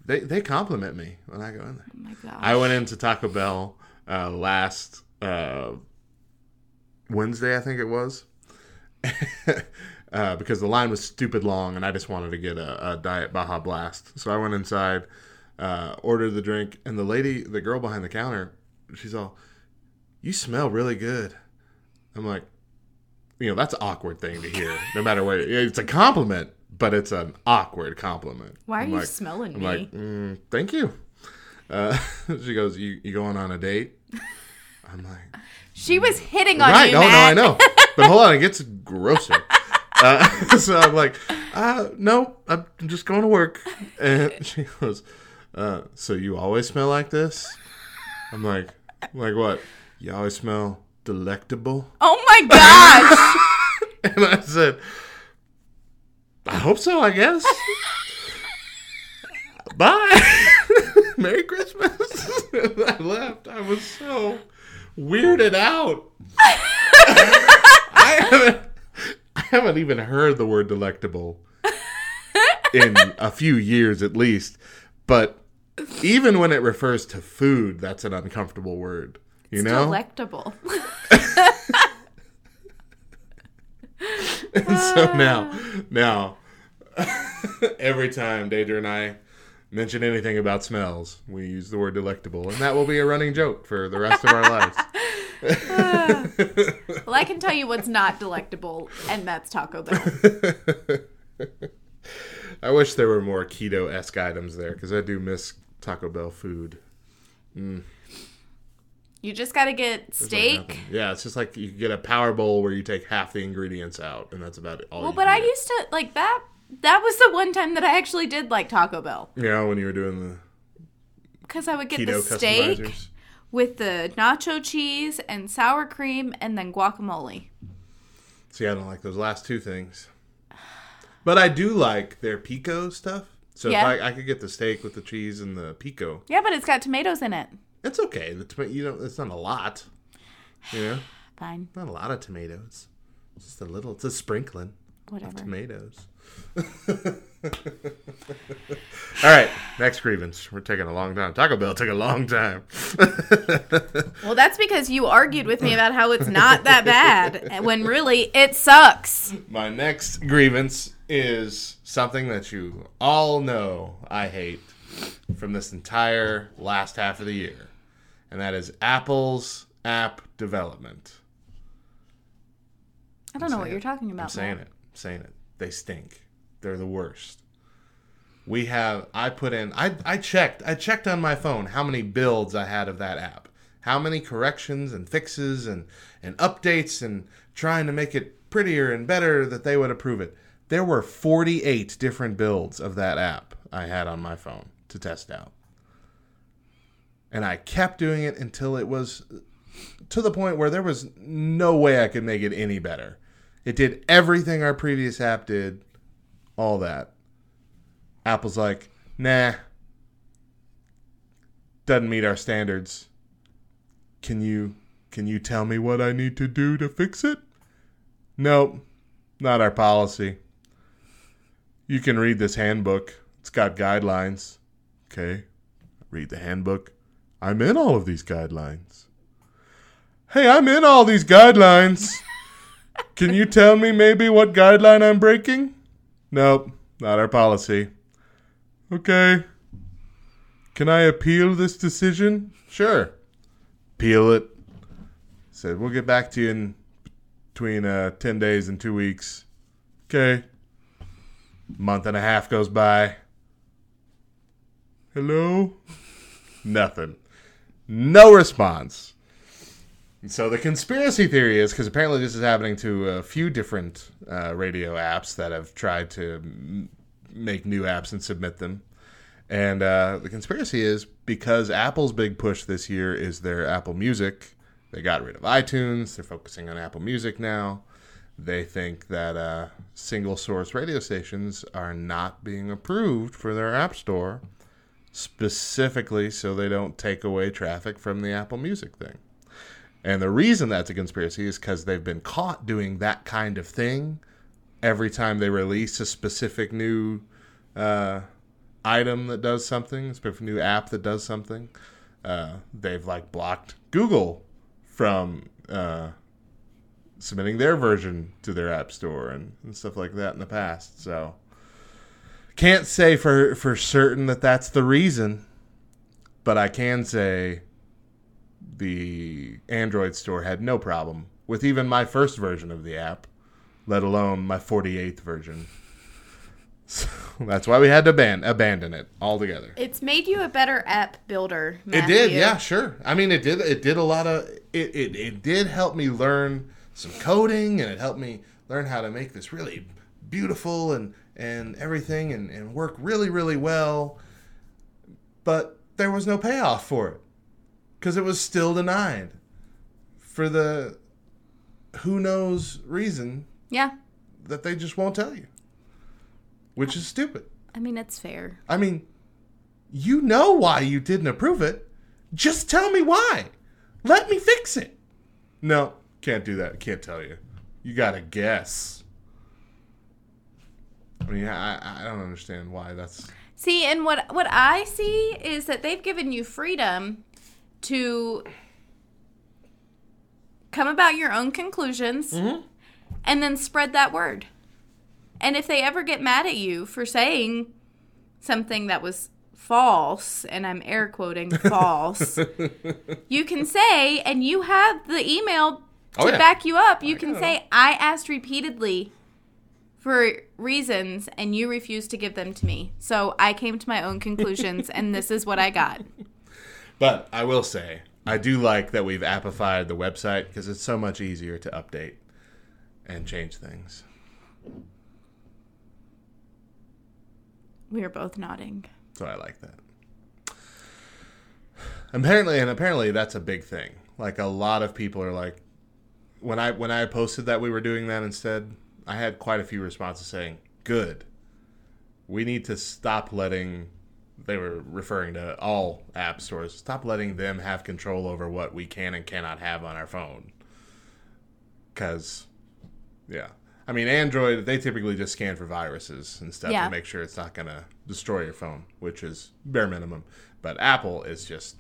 they they compliment me when I go in there. Oh my gosh. I went into Taco Bell uh, last uh, Wednesday, I think it was, uh, because the line was stupid long, and I just wanted to get a, a diet Baja Blast. So I went inside, uh, ordered the drink, and the lady, the girl behind the counter, she's all, "You smell really good." I'm like, you know, that's an awkward thing to hear. No matter what, it's a compliment, but it's an awkward compliment. Why are I'm you like- smelling I'm me? like, mm, thank you. Uh, she goes, you you going on a date? I'm like, she was hitting on right? you, No, no, I know. But hold on, it gets grosser. Uh, so I'm like, uh, no, I'm just going to work. And she goes, uh, so you always smell like this? I'm like, like what? You always smell delectable. Oh my gosh. And I said, I hope so, I guess. Bye. Merry Christmas. and I left. I was so weirded out. I haven't I haven't even heard the word delectable in a few years at least. But even when it refers to food, that's an uncomfortable word. You know? Delectable. And so ah. now, now, every time Deidre and I mention anything about smells, we use the word delectable, and that will be a running joke for the rest of our lives. Ah. Well, I can tell you what's not delectable, and that's Taco Bell. I wish there were more keto esque items there because I do miss Taco Bell food. Mm. You just got to get There's steak. nothing. yeah, it's just like you get a power bowl where you take half the ingredients out, and that's about it. All well, but I get. used to like that. That was the one time that I actually did like Taco Bell Yeah, when you were doing the because I would get the steak with the nacho cheese and sour cream, and then guacamole. See, I don't like those last two things. But I do like their pico stuff. So Yeah. if I, I could get the steak with the cheese and the pico, Yeah, but it's got tomatoes in it. It's okay. The tomato, you know, it's not a lot. You know, Fine, not a lot of tomatoes. It's just a little. It's a sprinkling of whatever. tomatoes. All right, next grievance. We're taking a long time. Taco Bell took a long time. Well, that's because you argued with me about how it's not that bad, when really it sucks. My next grievance is something that you all know I hate from this entire last half of the year, and that is Apple's app development. I don't know what saying you're talking about. I'm saying Matt. it. I'm saying it. They stink. They're the worst. We have I put in I I checked I checked on my phone how many builds I had of that app. how many corrections and fixes and, and updates and trying to make it prettier and better that they would approve it. There were 48 different builds of that app I had on my phone to test out. And I kept doing it until it was to the point where there was no way I could make it any better. It did everything our previous app did, all that. Apple's like, nah, doesn't meet our standards. Can you can you tell me what I need to do to fix it? Nope, not our policy. You can read this handbook. It's got guidelines. Okay, read the handbook. I'm in all of these guidelines. Hey, I'm in all these guidelines. Can you tell me maybe what guideline I'm breaking? Nope, not our policy. Okay. Can I appeal this decision? Sure. Appeal it. Said, we'll get back to you in between uh, 10 days and two weeks. Okay. Month and a half goes by. Hello? Nothing. No response. So the conspiracy theory is because apparently this is happening to a few different uh, radio apps that have tried to m- make new apps and submit them. And uh, the conspiracy is because Apple's big push this year is their Apple Music. They got rid of iTunes. They're focusing on Apple Music now. They think that uh, single source radio stations are not being approved for their App Store, specifically so they don't take away traffic from the Apple Music thing. And the reason that's a conspiracy is because they've been caught doing that kind of thing every time they release a specific new uh, item that does something, a specific new app that does something. Uh, they've like blocked Google from uh, submitting their version to their app store and, and stuff like that in the past. So can't say for for certain that that's the reason, but I can say the Android store had no problem with even my first version of the app, let alone my 48th version. So that's why we had to ban- abandon it altogether. It's made you a better app builder. It did, yeah, sure. I mean, it did. It did a lot of. It, it it did help me learn some coding, and it helped me learn how to make this really beautiful and and everything, and and work really really well. But there was no payoff for it because it was still denied for the who knows reason Yeah. that they just won't tell you, which is stupid. I mean, it's fair. I mean, you know why you didn't approve it. Just tell me why. Let me fix it. No, can't do that. Can't tell you. You gotta guess. I mean, I, I don't understand why that's. See, and what what I see is that they've given you freedom to come about your own conclusions mm-hmm. and then spread that word. And if they ever get mad at you for saying something that was false, and I'm air quoting false, you can say, and you have the email oh, to Oh, yeah. back you up, you I can know. say, I asked repeatedly for reasons and you refused to give them to me. So I came to my own conclusions and this is what I got. But I will say, I do like that we've appified the website because it's so much easier to update and change things. We are both nodding. So I like that. Apparently, and apparently that's a big thing. Like a lot of people are like, when I when I posted that we were doing that instead, I had quite a few responses saying, "Good. We need to stop letting." They were referring to all app stores. Stop letting them have control over what we can and cannot have on our phone. Because, yeah. I mean, Android, they typically just scan for viruses and stuff Yeah. to make sure it's not going to destroy your phone, which is bare minimum. But Apple is just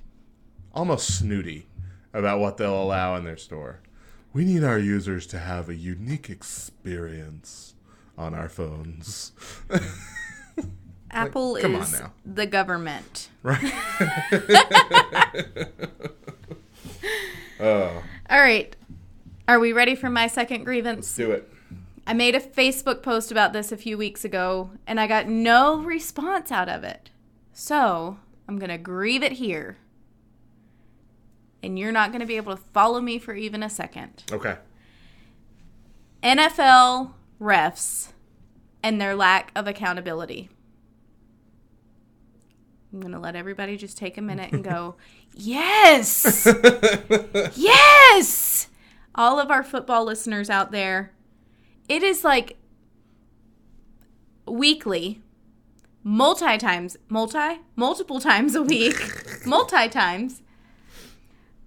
almost snooty about what they'll allow in their store. We need our users to have a unique experience on our phones. Apple on is the government. right? Oh. All right. Are we ready for my second grievance? Let's do it. I made a Facebook post about this a few weeks ago and I got no response out of it. So I'm going to grieve it here. And you're not going to be able to follow me for even a second. Okay. NFL refs and their lack of accountability. I'm going to let everybody just take a minute and go, yes! yes! All of our football listeners out there, it is like weekly, multi times, multi, multiple times a week, multi times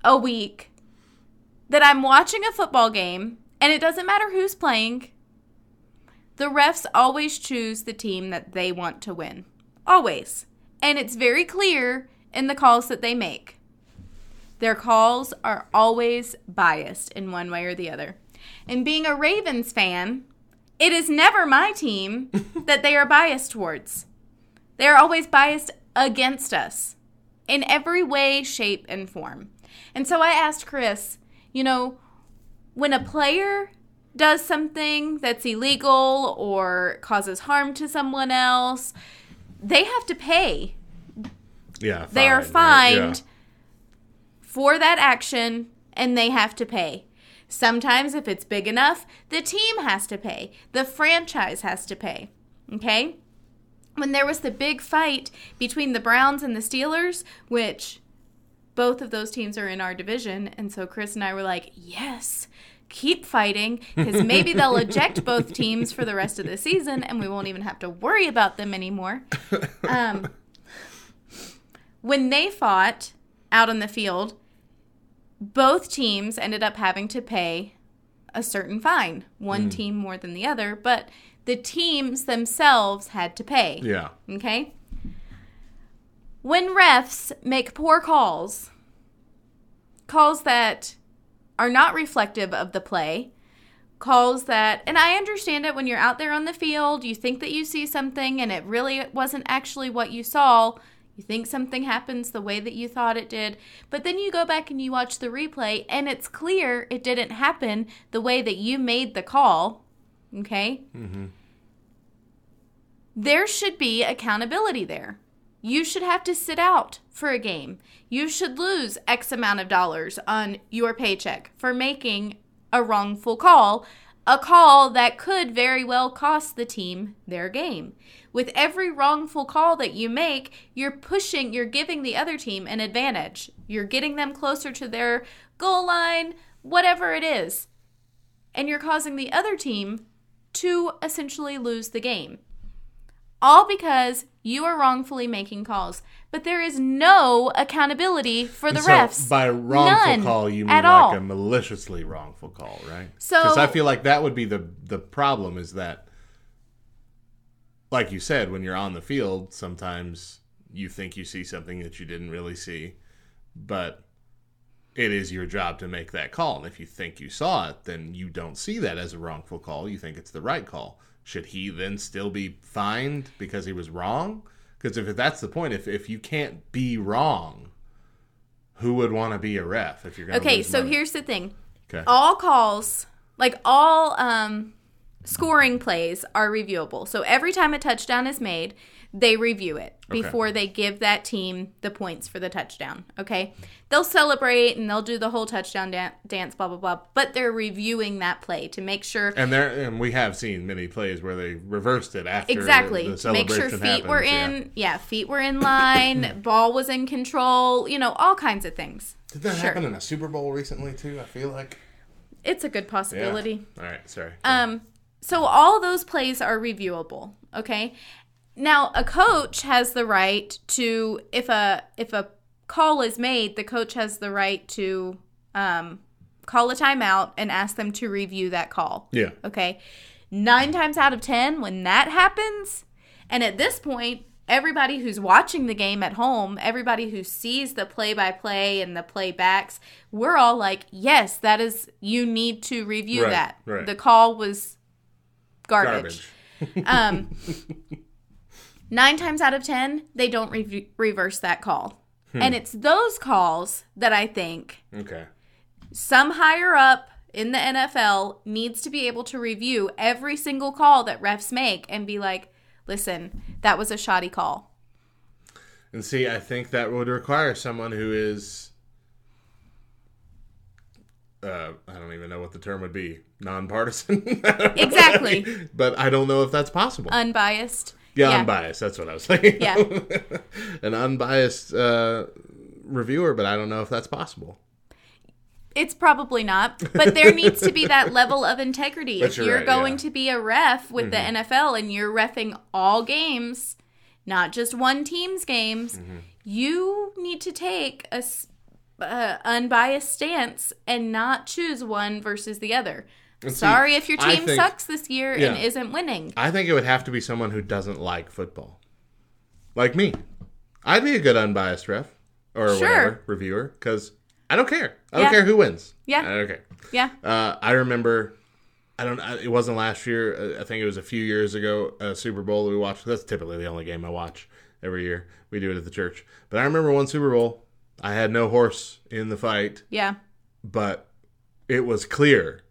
a week that I'm watching a football game and it doesn't matter who's playing. The refs always choose the team that they want to win. Always. And it's very clear in the calls that they make. Their calls are always biased in one way or the other. And being a Ravens fan, it is never my team that they are biased towards. They are always biased against us in every way, shape, and form. And so I asked Chris, you know, when a player does something that's illegal or causes harm to someone else, they have to pay. Yeah. They are fine, right? fined Yeah. for that action and they have to pay. Sometimes, if it's big enough, the team has to pay, the franchise has to pay. Okay? When there was the big fight between the Browns and the Steelers, which both of those teams are in our division, and so Chris and I were like, yes. Keep fighting because maybe they'll eject both teams for the rest of the season and we won't even have to worry about them anymore. Um, when they fought out on the field, both teams ended up having to pay a certain fine. One team more than the other, but the teams themselves had to pay. Yeah. Okay? When refs make poor calls, calls that are not reflective of the play, calls that, and I understand it when you're out there on the field, you think that you see something and it really wasn't actually what you saw. You think something happens the way that you thought it did, but then you go back and you watch the replay and it's clear it didn't happen the way that you made the call. Okay? Mm-hmm. there should be accountability there. You should have to sit out for a game. You should lose X amount of dollars on your paycheck for making a wrongful call, a call that could very well cost the team their game. With every wrongful call that you make, you're pushing, you're giving the other team an advantage. You're getting them closer to their goal line, whatever it is. And you're causing the other team to essentially lose the game all because you are wrongfully making calls. But there is no accountability for the so refs. By wrongful None call, you mean like all. a maliciously wrongful call, right? So- because I feel like that would be the the problem is that, like you said, when you're on the field, sometimes you think you see something that you didn't really see, but it is your job to make that call. And if you think you saw it, then you don't see that as a wrongful call. You think it's the right call. Should he then still be fined because he was wrong? Because if that's the point, if if you can't be wrong, who would want to be a ref if you're going to Okay, so here's the thing. okay. All calls, like all um, scoring plays, are reviewable. So every time a touchdown is made, they review it Okay. before they give that team the points for the touchdown. Okay, they'll celebrate and they'll do the whole touchdown dan- dance, blah blah blah. But they're reviewing that play to make sure and there and we have seen many plays where they reversed it after exactly the, the make sure celebration feet were in yeah. feet were in line ball was in control you know all kinds of things Did that Sure. happen in a Super Bowl recently too? I feel like. it's a good Yeah. possibility All right, sorry. um so all those plays are reviewable okay now a coach has the right to if a if a call is made the coach has the right to um call a timeout and ask them to review that call yeah. Okay. Nine times out of 10, when that happens, and at this point, everybody who's watching the game at home, everybody who sees the play by play and the playbacks, we're all like, yes, that is, you need to review Right, that. right. The call was garbage. Garbage. Um, nine times out of 10, they don't rev- reverse that call. Hmm. And it's those calls that I think Okay. some higher up in the NFL needs to be able to review every single call that refs make and be like, listen, that was a shoddy call. And see, I think that would require someone who is uh, I don't even know what the term would be, nonpartisan. Exactly. but I don't know if that's possible. Unbiased. Yeah, yeah. unbiased. That's what I was saying. Yeah. An unbiased uh, reviewer, but I don't know if that's possible. It's probably not, but there needs to be that level of integrity. But if you're you're right, going yeah. Mm-hmm. to be a ref with the NFL and you're refing all games, not just one team's games, Mm-hmm. you need to take a uh, unbiased stance and not choose one versus the other. See, Sorry if your team think- sucks this year and isn't winning. I think it would have to be someone who doesn't like football, like me. I'd be a good unbiased ref or Sure. whatever reviewer because I don't care. I don't care who wins. Yeah. I don't care. Yeah. Uh, I remember. I don't. I- It wasn't last year. uh, I think it was a few years ago. A Super Bowl that we watched. That's typically the only game I watch every year. We do it at the church. But I remember one Super Bowl. I had no horse in the fight, Yeah. but it was clear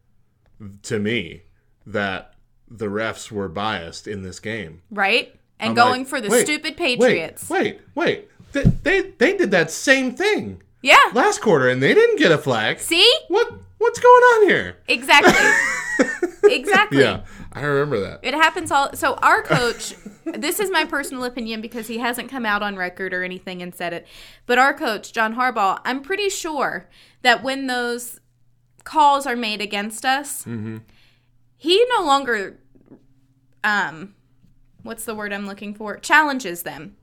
to me that the refs were biased in this game. Right? And I'm going like, for the wait, stupid wait, Patriots. Wait, wait, They, they they did that same thing Yeah. last quarter, and they didn't get a flag. See? What what's going on here? Exactly. exactly. Yeah, I remember that. It happens all. So our coach, this is my personal opinion because he hasn't come out on record or anything and said it. But our coach, John Harbaugh, I'm pretty sure that when those calls are made against us, he no longer, um, what's the word I'm looking for? Challenges them.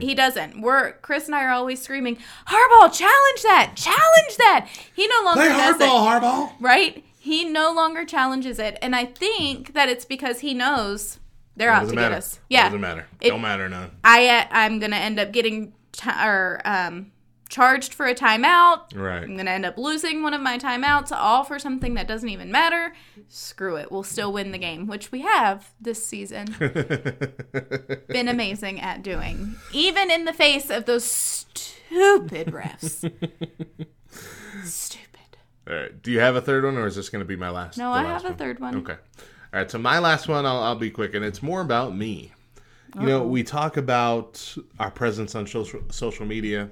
He doesn't. We're Chris and I are always screaming, Harbaugh, challenge that, challenge that. He no longer Play does it hardball. right? He no longer challenges it, and I think that it's because he knows they're out to Doesn't get us. Yeah, it doesn't matter. It- Don't matter none. I uh, I'm gonna end up getting t- or um, charged for a timeout. Right. I'm gonna end up losing one of my timeouts, all for something that doesn't even matter. Screw it. We'll still win the game, which we have this season. Been amazing at doing, even in the face of those stupid refs. stupid. All right. Do you have a third one, or is this going to be my last? No, I last have a one? third one. Okay. All right. So my last one, I'll, I'll be quick, and it's more about me. You know, oh. we talk about our presence on social social media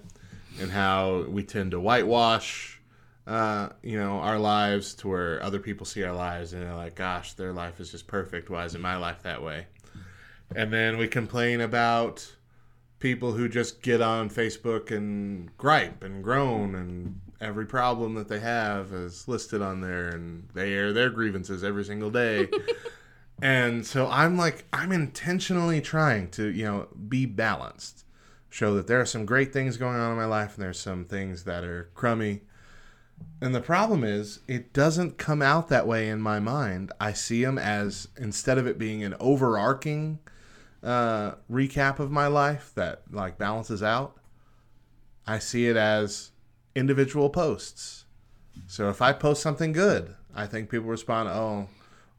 and how we tend to whitewash, uh, you know, our lives to where other people see our lives and they're like, "Gosh, their life is just perfect. Why isn't my life that way?" And then we complain about people who just get on Facebook and gripe and groan and every problem that they have is listed on there and they air their grievances every single day. and so I'm like I'm intentionally trying to, you know, be balanced. Show that there are some great things going on in my life and there's some things that are crummy. And the problem is, it doesn't come out that way in my mind. I see them as instead of it being an overarching uh, recap of my life that like balances out, I see it as individual posts. So if I post something good, I think people respond, "Oh,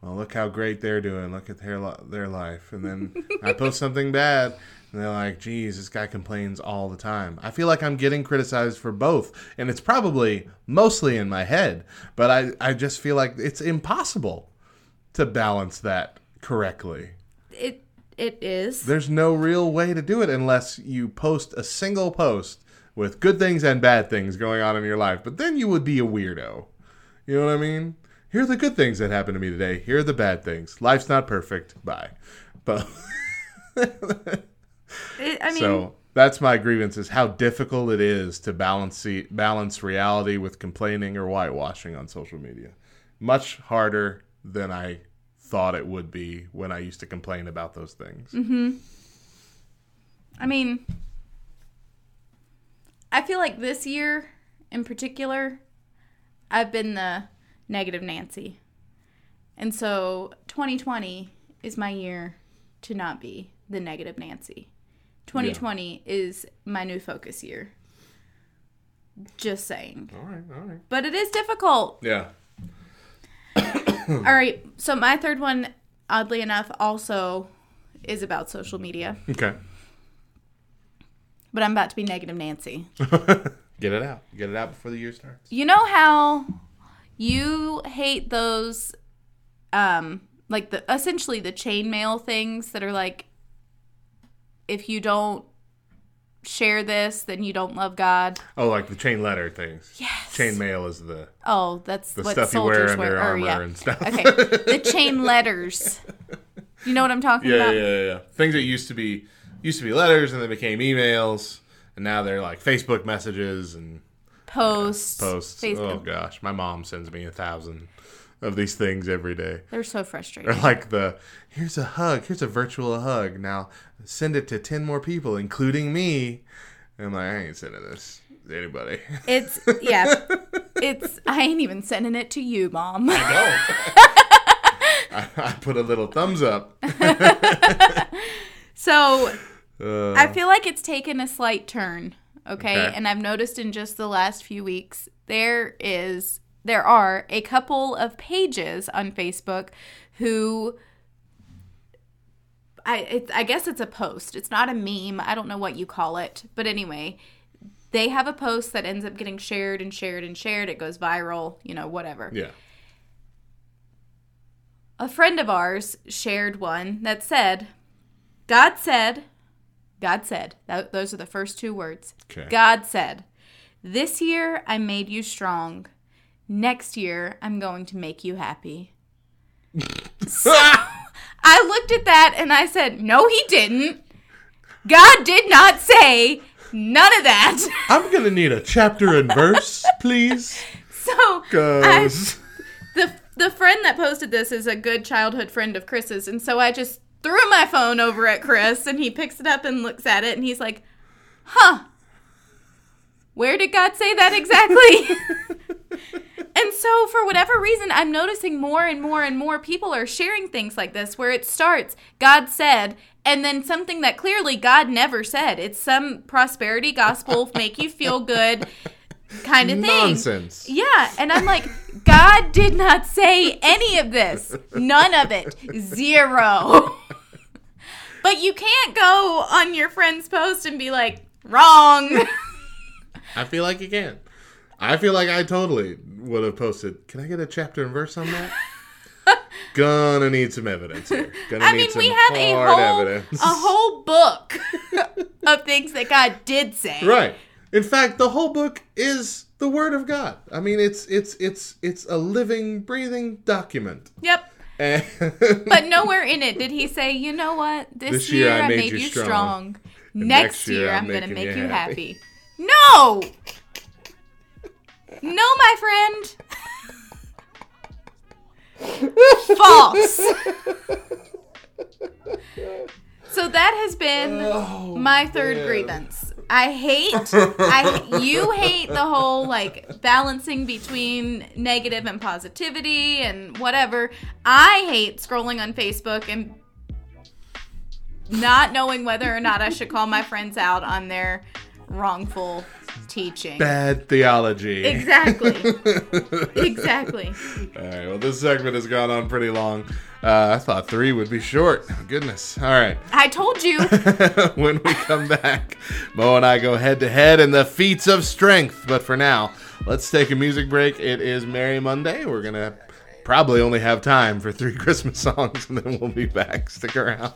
well, look how great they're doing. Look at their their life." And then I post something bad, and they're like, "Geez, this guy complains all the time." I feel like I'm getting criticized for both, and it's probably mostly in my head, but I I just feel like it's impossible to balance that correctly. It it is. There's no real way to do it unless you post a single post with good things and bad things going on in your life. But then you would be a weirdo. You know what I mean? Here are the good things that happened to me today. Here are the bad things. Life's not perfect. Bye. But It, I mean, so that's my grievance is how difficult it is to balance balance reality with complaining or whitewashing on social media. Much harder than I thought it would be when I used to complain about those things. Mm-hmm. I mean, I feel like this year in particular, I've been the negative Nancy. And so 2020 is my year to not be the negative Nancy. 2020 is my new focus year. Just saying. All right, all right. But it is difficult. Yeah. All right. So my third one, oddly enough, also is about social media. Okay. But I'm about to be negative Nancy. Get it out. Get it out before the year starts. You know how you hate those um like the essentially the chainmail things that are like if you don't share this, then you don't love God. Oh, like the chain letter things. Yes. Chain mail is the Oh, that's The what stuff you wear soldiers under wear. armor or, yeah. and stuff. Okay, the chain letters. You know what I'm talking yeah, about? yeah, yeah, yeah. Things that used to be used to be letters and they became emails, and now they're like Facebook messages and Posts. posts. Facebook. Oh gosh, my mom sends me a thousand of these things every day. They're so frustrating. Or like the here's a hug, here's a virtual hug. Now send it to ten more people, including me. And I'm like, I ain't sending this to anybody. It's yeah. It's I ain't even sending it to you, mom. I, don't. I put a little thumbs up. So Uh, I feel like it's taken a slight turn. Okay? Okay. and I've noticed in just the last few weeks there is there are a couple of pages on Facebook who. I, it, I guess it's a post. It's not a meme. I don't know what you call it. But anyway, they have a post that ends up getting shared and shared and shared. It goes viral, you know, whatever. yeah. A friend of ours shared one that said, God said, God said, that, those are the first two words. Okay. God said, This year I made you strong. Next year I'm going to make you happy. so I looked at that and I said, No, he didn't. God did not say none of that. I'm gonna need a chapter and verse, please. So I, the the friend that posted this is a good childhood friend of Chris's, and so I just threw my phone over at Chris, and he picks it up and looks at it, and he's like, "Huh? Where did God say that exactly?" and so, for whatever reason, I'm noticing more and more and more people are sharing things like this, where it starts, "God said." And then something that clearly God never said. It's some prosperity gospel, make you feel good kind of thing. nonsense. Yeah, and I'm like, God did not say any of this. None of it. Zero. but you can't go on your friend's post and be like, wrong. I feel like you can. I feel like I totally would have posted. Can I get a chapter and verse on that? Gonna need some evidence here. Gonna I need mean, some we have a hard whole evidence. a whole book of things that God did say. right. In fact, the whole book is the Word of God. I mean, it's it's it's it's a living, breathing document. Yep. And But nowhere in it did he say, you know what? This, year, I made, you strong. Next, year, I'm going to make you you happy." happy. No! No, my friend. False. so that has been Oh, my third grievance. I hate I you hate the whole like balancing between negative and positivity and whatever. I hate scrolling on Facebook and not knowing whether or not I should call my friends out on their wrongful teaching. bad theology. Exactly. exactly. All right. Well, this segment has gone on pretty long. Uh, I thought three would be short. Goodness. All right. I told you. when we come back, Mo and I go head to head in the feats of strength. But for now, let's take a music break. It is Merry Monday. We're gonna probably only have time for three Christmas songs, and then we'll be back. Stick around.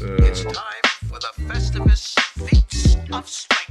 It's time for the Festivus Feats of Strength.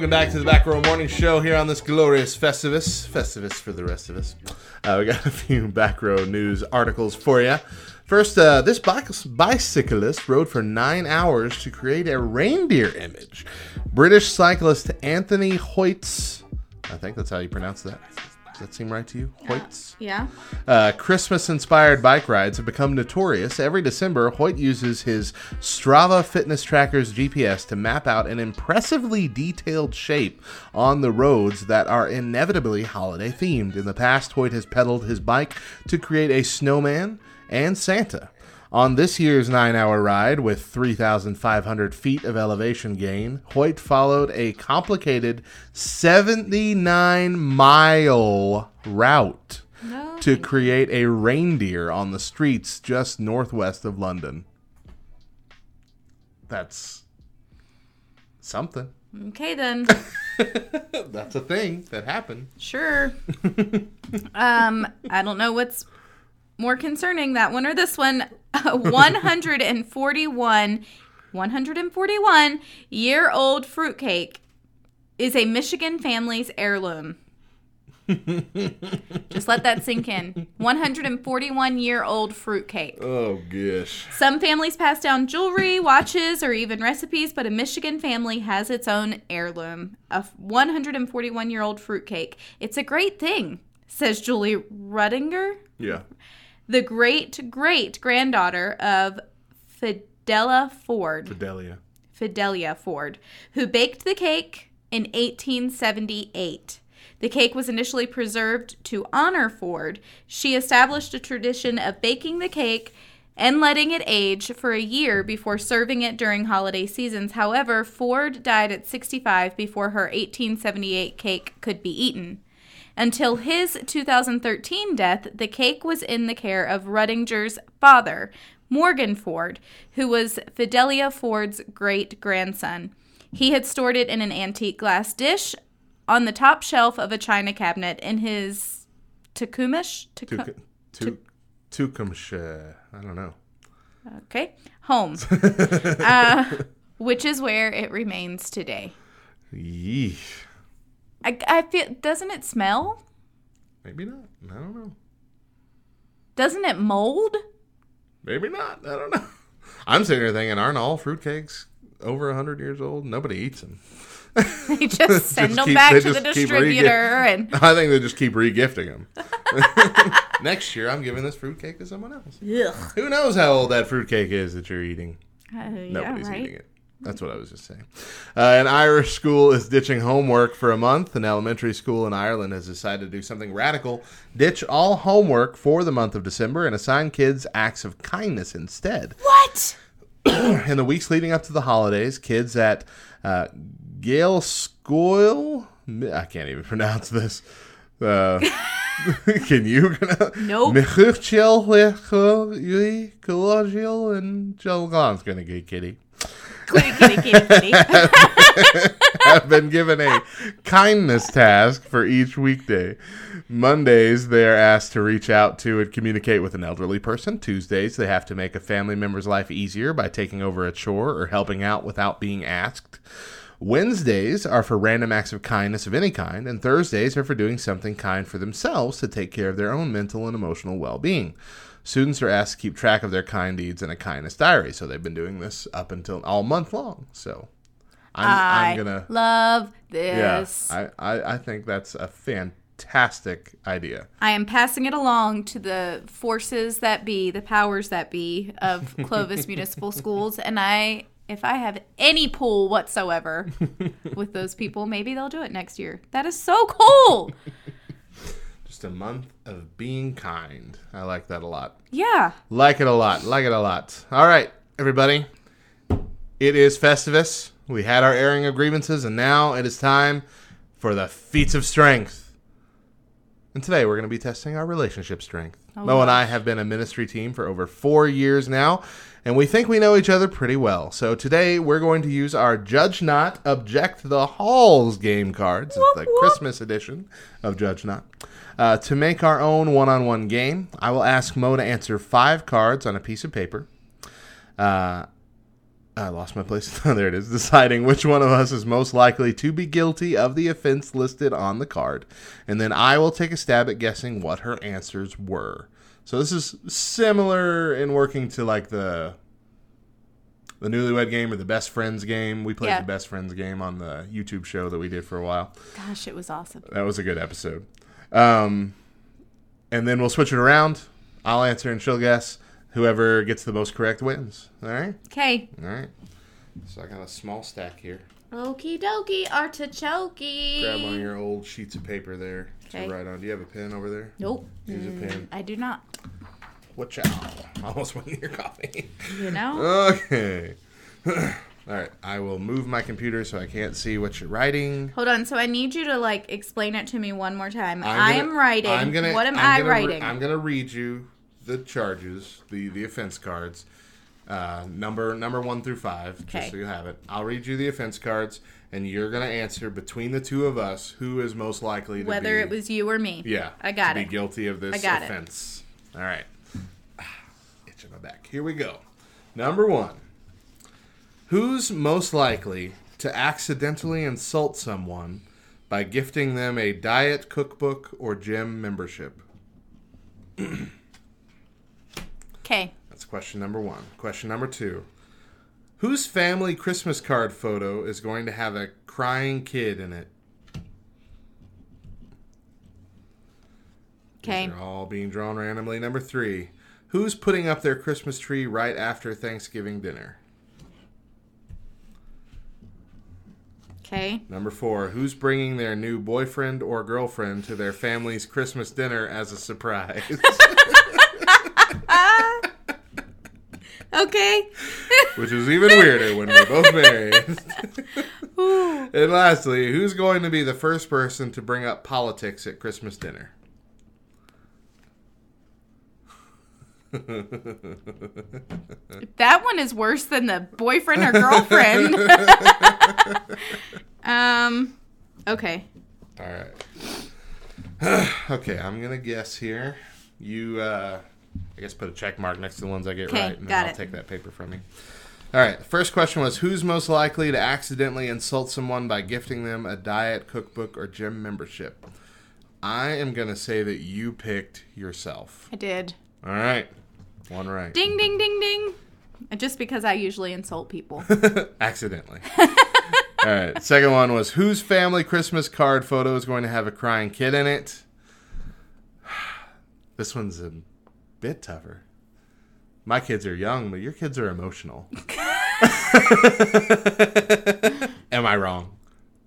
Welcome back to the Back Row Morning Show here on this glorious Festivus. Festivus for the rest of us. Uh, we got a few back row news articles for you. First, uh, this bic- bicyclist rode for nine hours to create a reindeer image. British cyclist Anthony Hoyts, I think that's how you pronounce that. Does that seem right to you? Hoyts? Yeah. Uh, Christmas inspired bike rides have become notorious. Every December, Hoyte uses his Strava fitness tracker's GPS to map out an impressively detailed shape on the roads that are inevitably holiday themed. In the past, Hoyte has pedaled his bike to create a snowman and Santa. On this year's nine hour ride with 3,500 feet of elevation gain, Hoyte followed a complicated 79 mile route to create a reindeer on the streets just northwest of London. That's something. Okay then. That's a thing that happened. Sure. um, I don't know what's more concerning, that one or this one. Uh, 141, 141 year old fruitcake is a Michigan family's heirloom. Just let that sink in. 141 year old fruitcake. Oh, gosh. Some families pass down jewelry, watches, or even recipes, but a Michigan family has its own heirloom, a 141 year old fruitcake. It's a great thing, says Julie Rudinger, Yeah. The great great granddaughter of Fidela Ford. Fidelia. Fidelia Ford, who baked the cake in 1878. The cake was initially preserved to honor Ford. She established a tradition of baking the cake and letting it age for a year before serving it during holiday seasons. However, Ford died at 65 before her 1878 cake could be eaten. Until his 2013 death, the cake was in the care of Rudinger's father, Morgan Ford, who was Fidelia Ford's great grandson. He had stored it in an antique glass dish on the top shelf of a china cabinet in his Takumish? Taku- Tu- Tucumshire. I don't know. okay, home, uh, which is where it remains today. Yeesh. I, I feel doesn't it smell? Maybe not. I don't know. Doesn't it mold? Maybe not. I don't know. I'm sitting here thinking, aren't all fruitcakes over 100 years old? Nobody eats them. They just send Just them keep- back to the distributor and I think they just keep regifting them. Next year, I'm giving this fruitcake to someone else. Ugh. Who knows how old that fruitcake is that you're eating? Uh, yeah, Nobody's right. eating it. That's what I was just saying. Uh, an Irish school is ditching homework for a month. An elementary school in Ireland has decided to do something radical ditch all homework for the month of December and assign kids acts of kindness instead. What? In the weeks leading up to the holidays, kids at uh, Gale School, I can't even pronounce this. Uh, can you? Nope. Collegial and Jelgon's gonna get kitty. Have been given a kindness task for each weekday. Mondays, they are asked to reach out to and communicate with an elderly person. Tuesdays, they have to make a family member's life easier by taking over a chore or helping out without being asked. Wednesdays are for random acts of kindness of any kind, and Thursdays are for doing something kind for themselves to take care of their own mental and emotional well being. Students are asked to keep track of their kind deeds in a kindness diary, so they've been doing this up until all month long. So I'm, I I'm gonna love yeah, this. I, I, I think that's a fantastic idea. I am passing it along to the forces that be, the powers that be of Clovis Municipal Schools, and I, if I have any pull whatsoever with those people, maybe they'll do it next year. That is so cool. Just a month of being kind. I like that a lot. Yeah. Like it a lot. Like it a lot. All right, everybody. It is Festivus. We had our airing of grievances, and now it is time for the feats of strength. And today we're going to be testing our relationship strength. Mo and I have been a ministry team for over four years now, and we think we know each other pretty well. So today we're going to use our Judge Not, Object the Halls game cards, it's the Christmas edition of Judge Not, uh, to make our own one on one game. I will ask Mo to answer five cards on a piece of paper. Uh, I lost my place. there it is. Deciding which one of us is most likely to be guilty of the offense listed on the card. And then I will take a stab at guessing what her answers were. So this is similar in working to like the the newlywed game or the best friends game. We played Yeah. the best friends game on the YouTube show that we did for a while. Gosh, it was awesome. That was a good episode. Um, and then we'll switch it around. I'll answer and she'll guess. Whoever gets the most correct wins. All right? Okay. All right. So I got a small stack here. Okie dokie, artichoke. Grab one of your old sheets of paper there Okay. to write on. Do you have a pen over there? Nope. Use a pen. I do not. Watch out. Almost went in your coffee. You know? okay. All right. I will move my computer so I can't see what you're writing. Hold on. So I need you to like explain it to me one more time. I'm gonna- am writing. I'm gonna, what am I'm I gonna re- writing? I'm gonna read you the charges, the the offense cards, uh, number number one through five, Okay. just so you have it. I'll read you the offense cards, and you're gonna answer between the two of us who is most likely to Whether be, it was you or me. yeah, I got to it. be guilty of this I got it. offense. All right, itch in my back. Here we go. Number one. Who's most likely to accidentally insult someone by gifting them a diet cookbook or gym membership? Okay. That's question number one. Question number two. Whose family Christmas card photo is going to have a crying kid in it? Okay. They're all being drawn randomly. Number three. Who's putting up their Christmas tree right after Thanksgiving dinner? Okay. Number four. Who's bringing their new boyfriend or girlfriend to their family's Christmas dinner as a surprise? Okay. Which is even weirder when we're both married. and lastly, who's going to be the first person to bring up politics at Christmas dinner? That one is worse than the boyfriend or girlfriend. um. Okay. All right. okay, I'm gonna guess here. You, uh, I guess, put a check mark next to the ones I get right, and then I'll it. take that paper from you. All right. The first question was: Who's most likely to accidentally insult someone by gifting them a diet cookbook or gym membership? I am gonna say that you picked yourself. I did. All right, one right. Ding ding ding ding. Just because I usually insult people. Accidentally. All right. Second one was whose family Christmas card photo is going to have a crying kid in it? This one's a bit tougher. My kids are young, but your kids are emotional. Am I wrong?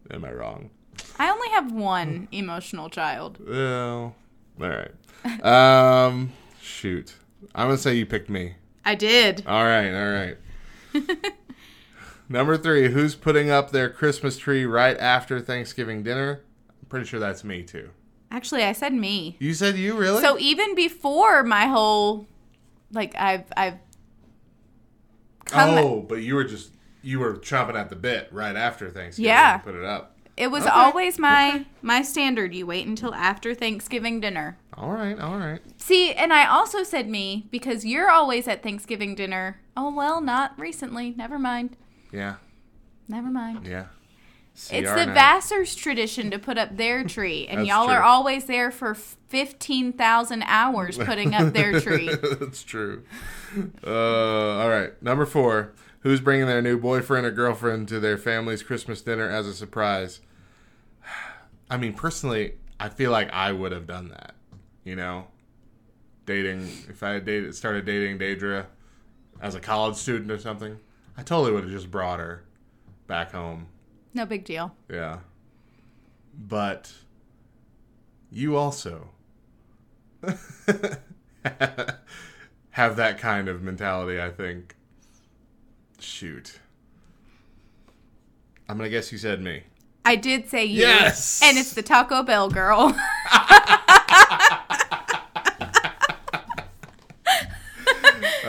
Am I wrong? I only have one emotional child. Well, all right. Um, shoot. I'm gonna say you picked me. I did. All right, all right. Number three, who's putting up their Christmas tree right after Thanksgiving dinner? I'm pretty sure that's me too. Actually, I said me. You said you really? So even before my whole, like I've I've come. oh, but you were just you were chomping at the bit right after Thanksgiving. Yeah. to put it up. It was Okay, always my my standard. You wait until after Thanksgiving dinner. All right, all right. See, and I also said me because you're always at Thanksgiving dinner. Oh well, not recently. Never mind. Yeah, Never mind. yeah. It's the night. Vassar's tradition to put up their tree, and y'all are always there for fifteen thousand hours putting up their tree. That's true. Uh, all right. Number four. Who's bringing their new boyfriend or girlfriend to their family's Christmas dinner as a surprise? I mean, personally, I feel like I would have done that. You know, dating. If I had dated, started dating Daedra as a college student or something, I totally would have just brought her back home. No big deal. Yeah. But you also have that kind of mentality, I think. Shoot. I'm going to guess you said me. I did say you. Yes! And it's the Taco Bell girl.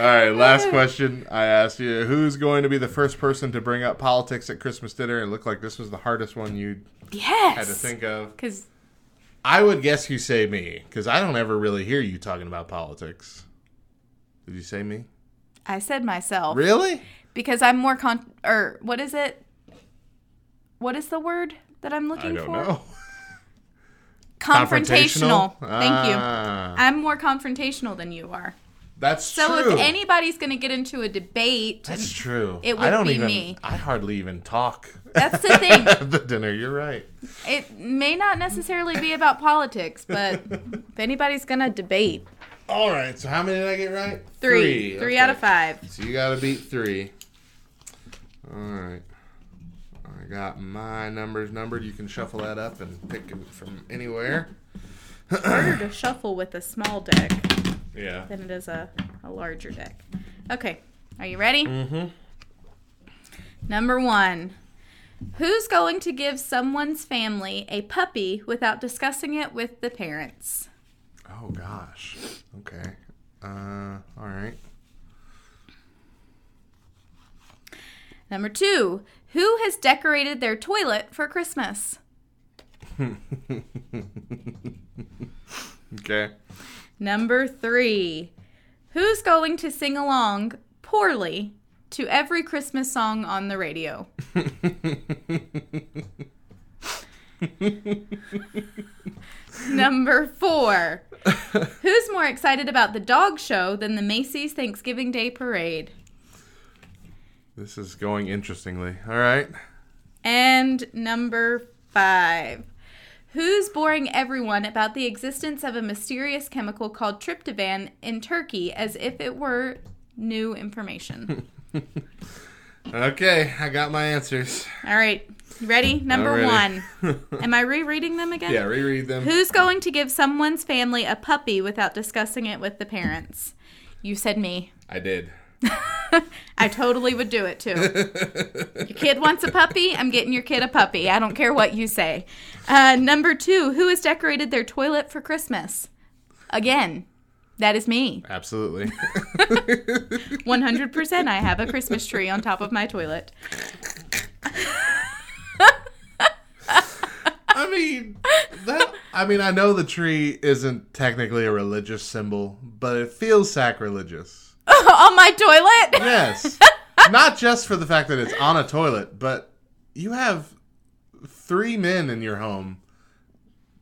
right, last question I asked you. Who's going to be the first person to bring up politics at Christmas dinner? It looked like this was the hardest one you yes. had to think of. Because I would guess you say me, because I don't ever really hear you talking about politics. Did you say me? I said myself. Really? because I'm more con or what is it? What is the word that I'm I looking don't for? know. Confrontational. Thank you. Ah, I'm more confrontational than you are. That's true. So true. if anybody's going to get into a debate, That's true. It I would don't be even. me. I hardly even talk that's the thing. the dinner. You're right. It may not necessarily be about politics, but if anybody's going to debate, All right. So how many did I get right? three, three out of five. So you got to beat three. All right. I got my numbers numbered. You can shuffle that up and pick it from anywhere. Harder to shuffle with a small deck Yeah. than it is a, a larger deck. Okay, are you ready? Mm-hmm. Number one. Who's going to give someone's family a puppy without discussing it with the parents? Oh gosh. Okay. Uh. All right. Number two. Who has decorated their toilet for Christmas? Okay. Number three. Who's going to sing along poorly to every Christmas song on the radio? Number four. Who's more excited about the dog show than the Macy's Thanksgiving Day Parade? This is going interestingly. All right. And number five. Who's boring everyone about the existence of a mysterious chemical called tryptophan in Turkey as if it were new information? Okay. I got my answers. All right, ready? Number Already. one. Am I rereading them again? Yeah. Reread them. Who's going to give someone's family a puppy without discussing it with the parents? You said me. I did. I totally would do it too. your kid wants a puppy, I'm getting your kid a puppy. I don't care what you say. Uh, number two, who has decorated their toilet for Christmas? Again, that is me. Absolutely. 100% I have a Christmas tree on top of my toilet. I mean, that. I mean, I know the tree isn't technically a religious symbol, but it feels sacrilegious. on my toilet? Yes. Not just for the fact that it's on a toilet, but you have three men in your home.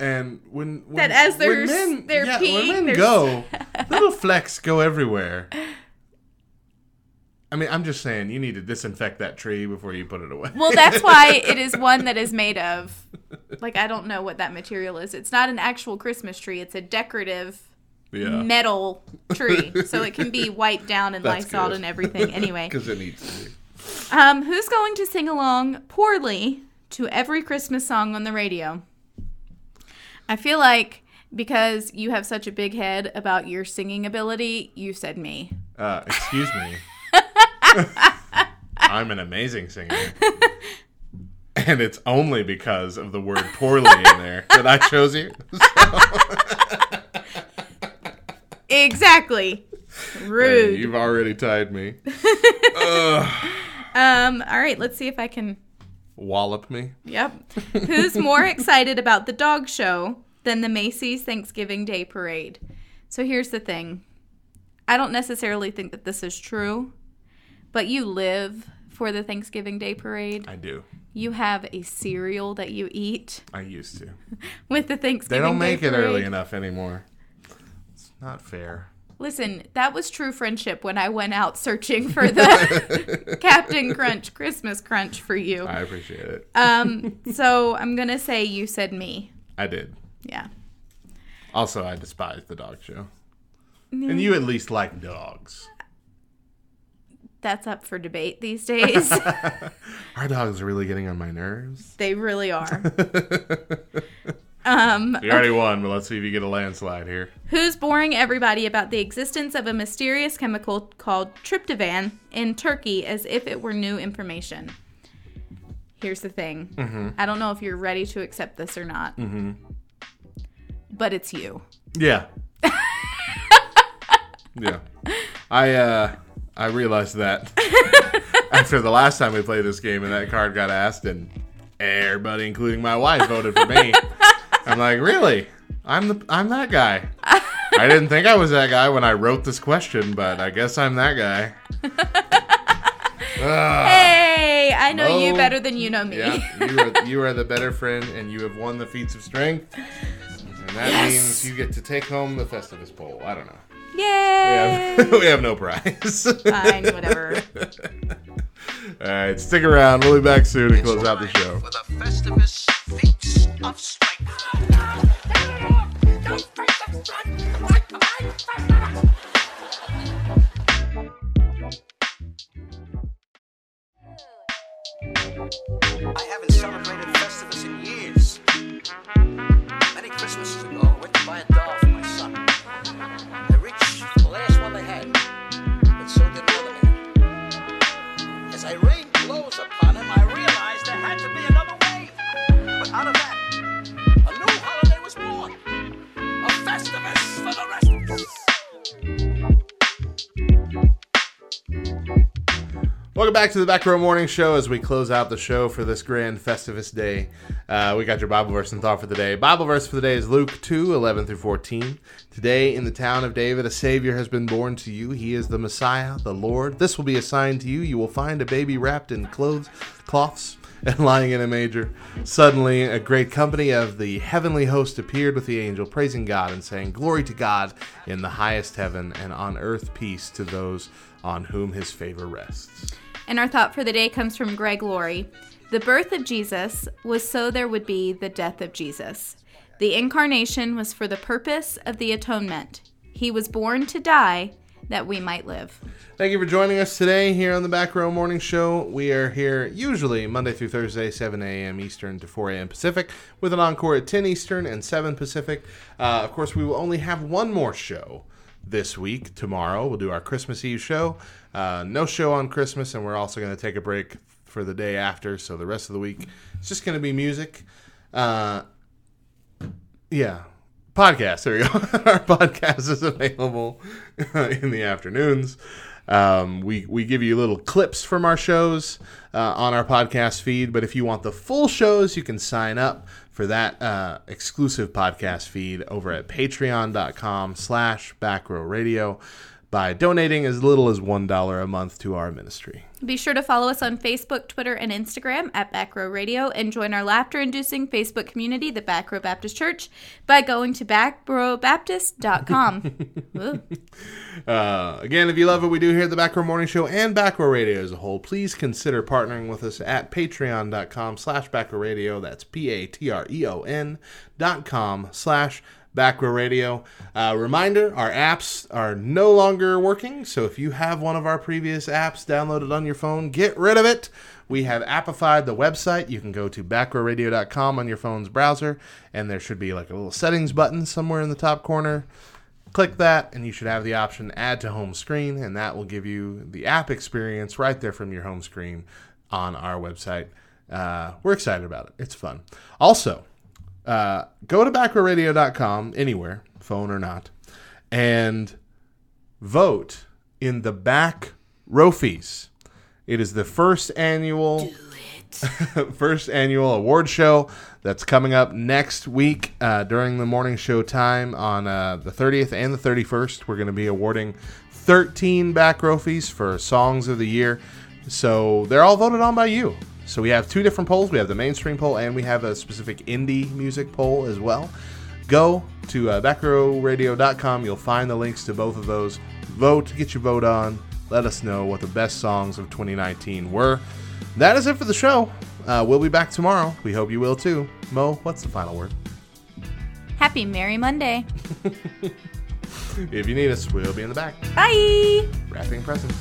And when, when That as they're when men, they're yeah, peeing, when men they're- go, little flecks go everywhere. I mean, I'm just saying, you need to disinfect that tree before you put it away. Well, that's why it is one that is made of. Like, I don't know what that material is. It's not an actual Christmas tree, it's a decorative yeah, metal tree. So it can be wiped down and That's Lysol good. and everything. Anyway, because it needs to be. um, who's going to sing along poorly to every Christmas song on the radio? I feel like because you have such a big head about your singing ability, you said me. Uh, excuse me. I'm an amazing singer. And it's only because of the word poorly in there that I chose you. Exactly. Rude. You've already tied me. Um, all right, let's see if I can Wallop me. Yep. Who's more excited about the dog show than the Macy's Thanksgiving Day Parade? So here's the thing I don't necessarily think that this is true, but you live for the Thanksgiving Day Parade. I do. You have a cereal that you eat I used to. with the Thanksgiving. They don't Day make it early enough anymore. Not fair. Listen, that was true friendship when I went out searching for the Cap'n Crunch Christmas Crunch for you. I appreciate it. Um, so I'm gonna say you said me. I did. Yeah. Also, I despise the dog show. And you at least like dogs. That's up for debate these days. Our dogs are really getting on my nerves. they really are. Um, You already won, but let's see if you get a landslide here. who's boring everybody about the existence of a mysterious chemical called tryptophan in Turkey as if it were new information? Here's the thing. I don't know if you're ready to accept this or not. But it's you. Yeah. yeah. I uh I realized that after the last time we played this game and that card got asked and everybody including my wife voted for me. I'm like, "Really? I'm the I'm that guy." I didn't think I was that guy when I wrote this question, but I guess I'm that guy. Hey, I know you Mo. better than you know me. Yeah, you are you are the better friend, and you have won the feats of strength, and that Yes. means you get to take home the Festivus pole. I don't know. We Yay! have, we have no prize. Fine, whatever. All right, stick around. We'll be back soon to close out the show. For the Festivus Feats of Strength. I haven't back to the Back Row Morning Show as we close out the show for this grand Festivus day. Uh, we got your Bible verse and thought for the day. Bible verse for the day is Luke 2 11 through 14. Today, in the town of David, a Savior has been born to you. He is the Messiah, the Lord. This will be a sign to you. You will find a baby wrapped in clothes, cloths and lying in a manger. Suddenly, a great company of the heavenly host appeared with the angel, praising God and saying, Glory to God in the highest heaven, and on earth peace to those on whom his favor rests. And our thought for the day comes from Greg Laurie. The birth of Jesus was so there would be the death of Jesus. The incarnation was for the purpose of the atonement. He was born to die that we might live. Thank you for joining us today here on the Back Row Morning Show. We are here usually Monday through Thursday, 7 a.m. Eastern to 4 a.m. Pacific, with an encore at 10 Eastern and 7 Pacific. Uh, of course, we will only have one more show this week. Tomorrow, we'll do our Christmas Eve show. Uh, no show on Christmas, and we're also going to take a break for the day after. So the rest of the week, it's just going to be music. Uh, yeah. Podcast. There we go. Our podcast is available in the afternoons. Um, we, we give you little clips from our shows uh, on our podcast feed, but if you want the full shows, you can sign up for that uh, exclusive podcast feed over at patreon.com slash backrow radio by donating as little as $1 a month to our ministry. Be sure to follow us on Facebook, Twitter, and Instagram at Back Row Radio and join our laughter inducing Facebook community, the Back Row Baptist Church, by going to backrowbaptist.com. Uh, again, if you love what we do here at the Back Row Morning Show and Back Row Radio as a whole, please consider partnering with us at patreon.com slash backrow radio. That's P-A-T-R-E-O-N dot com slash Back Row Radio. Uh, reminder, our apps are no longer working, so if you have one of our previous apps downloaded on your phone, get rid of it. We have appified the website. You can go to backrowradio.com on your phone's browser, and there should be like a little settings button somewhere in the top corner click that and you should have the option add to home screen and that will give you the app experience right there from your home screen on our website uh, we're excited about it it's fun also uh, go to backrowradio.com anywhere phone or not and vote in the back rofies it is the first annual first annual award show that's coming up next week uh, during the morning show time on uh, the 30th and the 31st. We're going to be awarding 13 back rofies for songs of the year. So they're all voted on by you. So we have two different polls. We have the mainstream poll and we have a specific indie music poll as well. Go to uh, backrowradio.com. You'll find the links to both of those. Vote, get your vote on. Let us know what the best songs of 2019 were. That is it for the show. Uh, we'll be back tomorrow. We hope you will too. Mo, what's the final word? Happy Merry Monday. If you need us, we'll be in the back Bye. wrapping presents.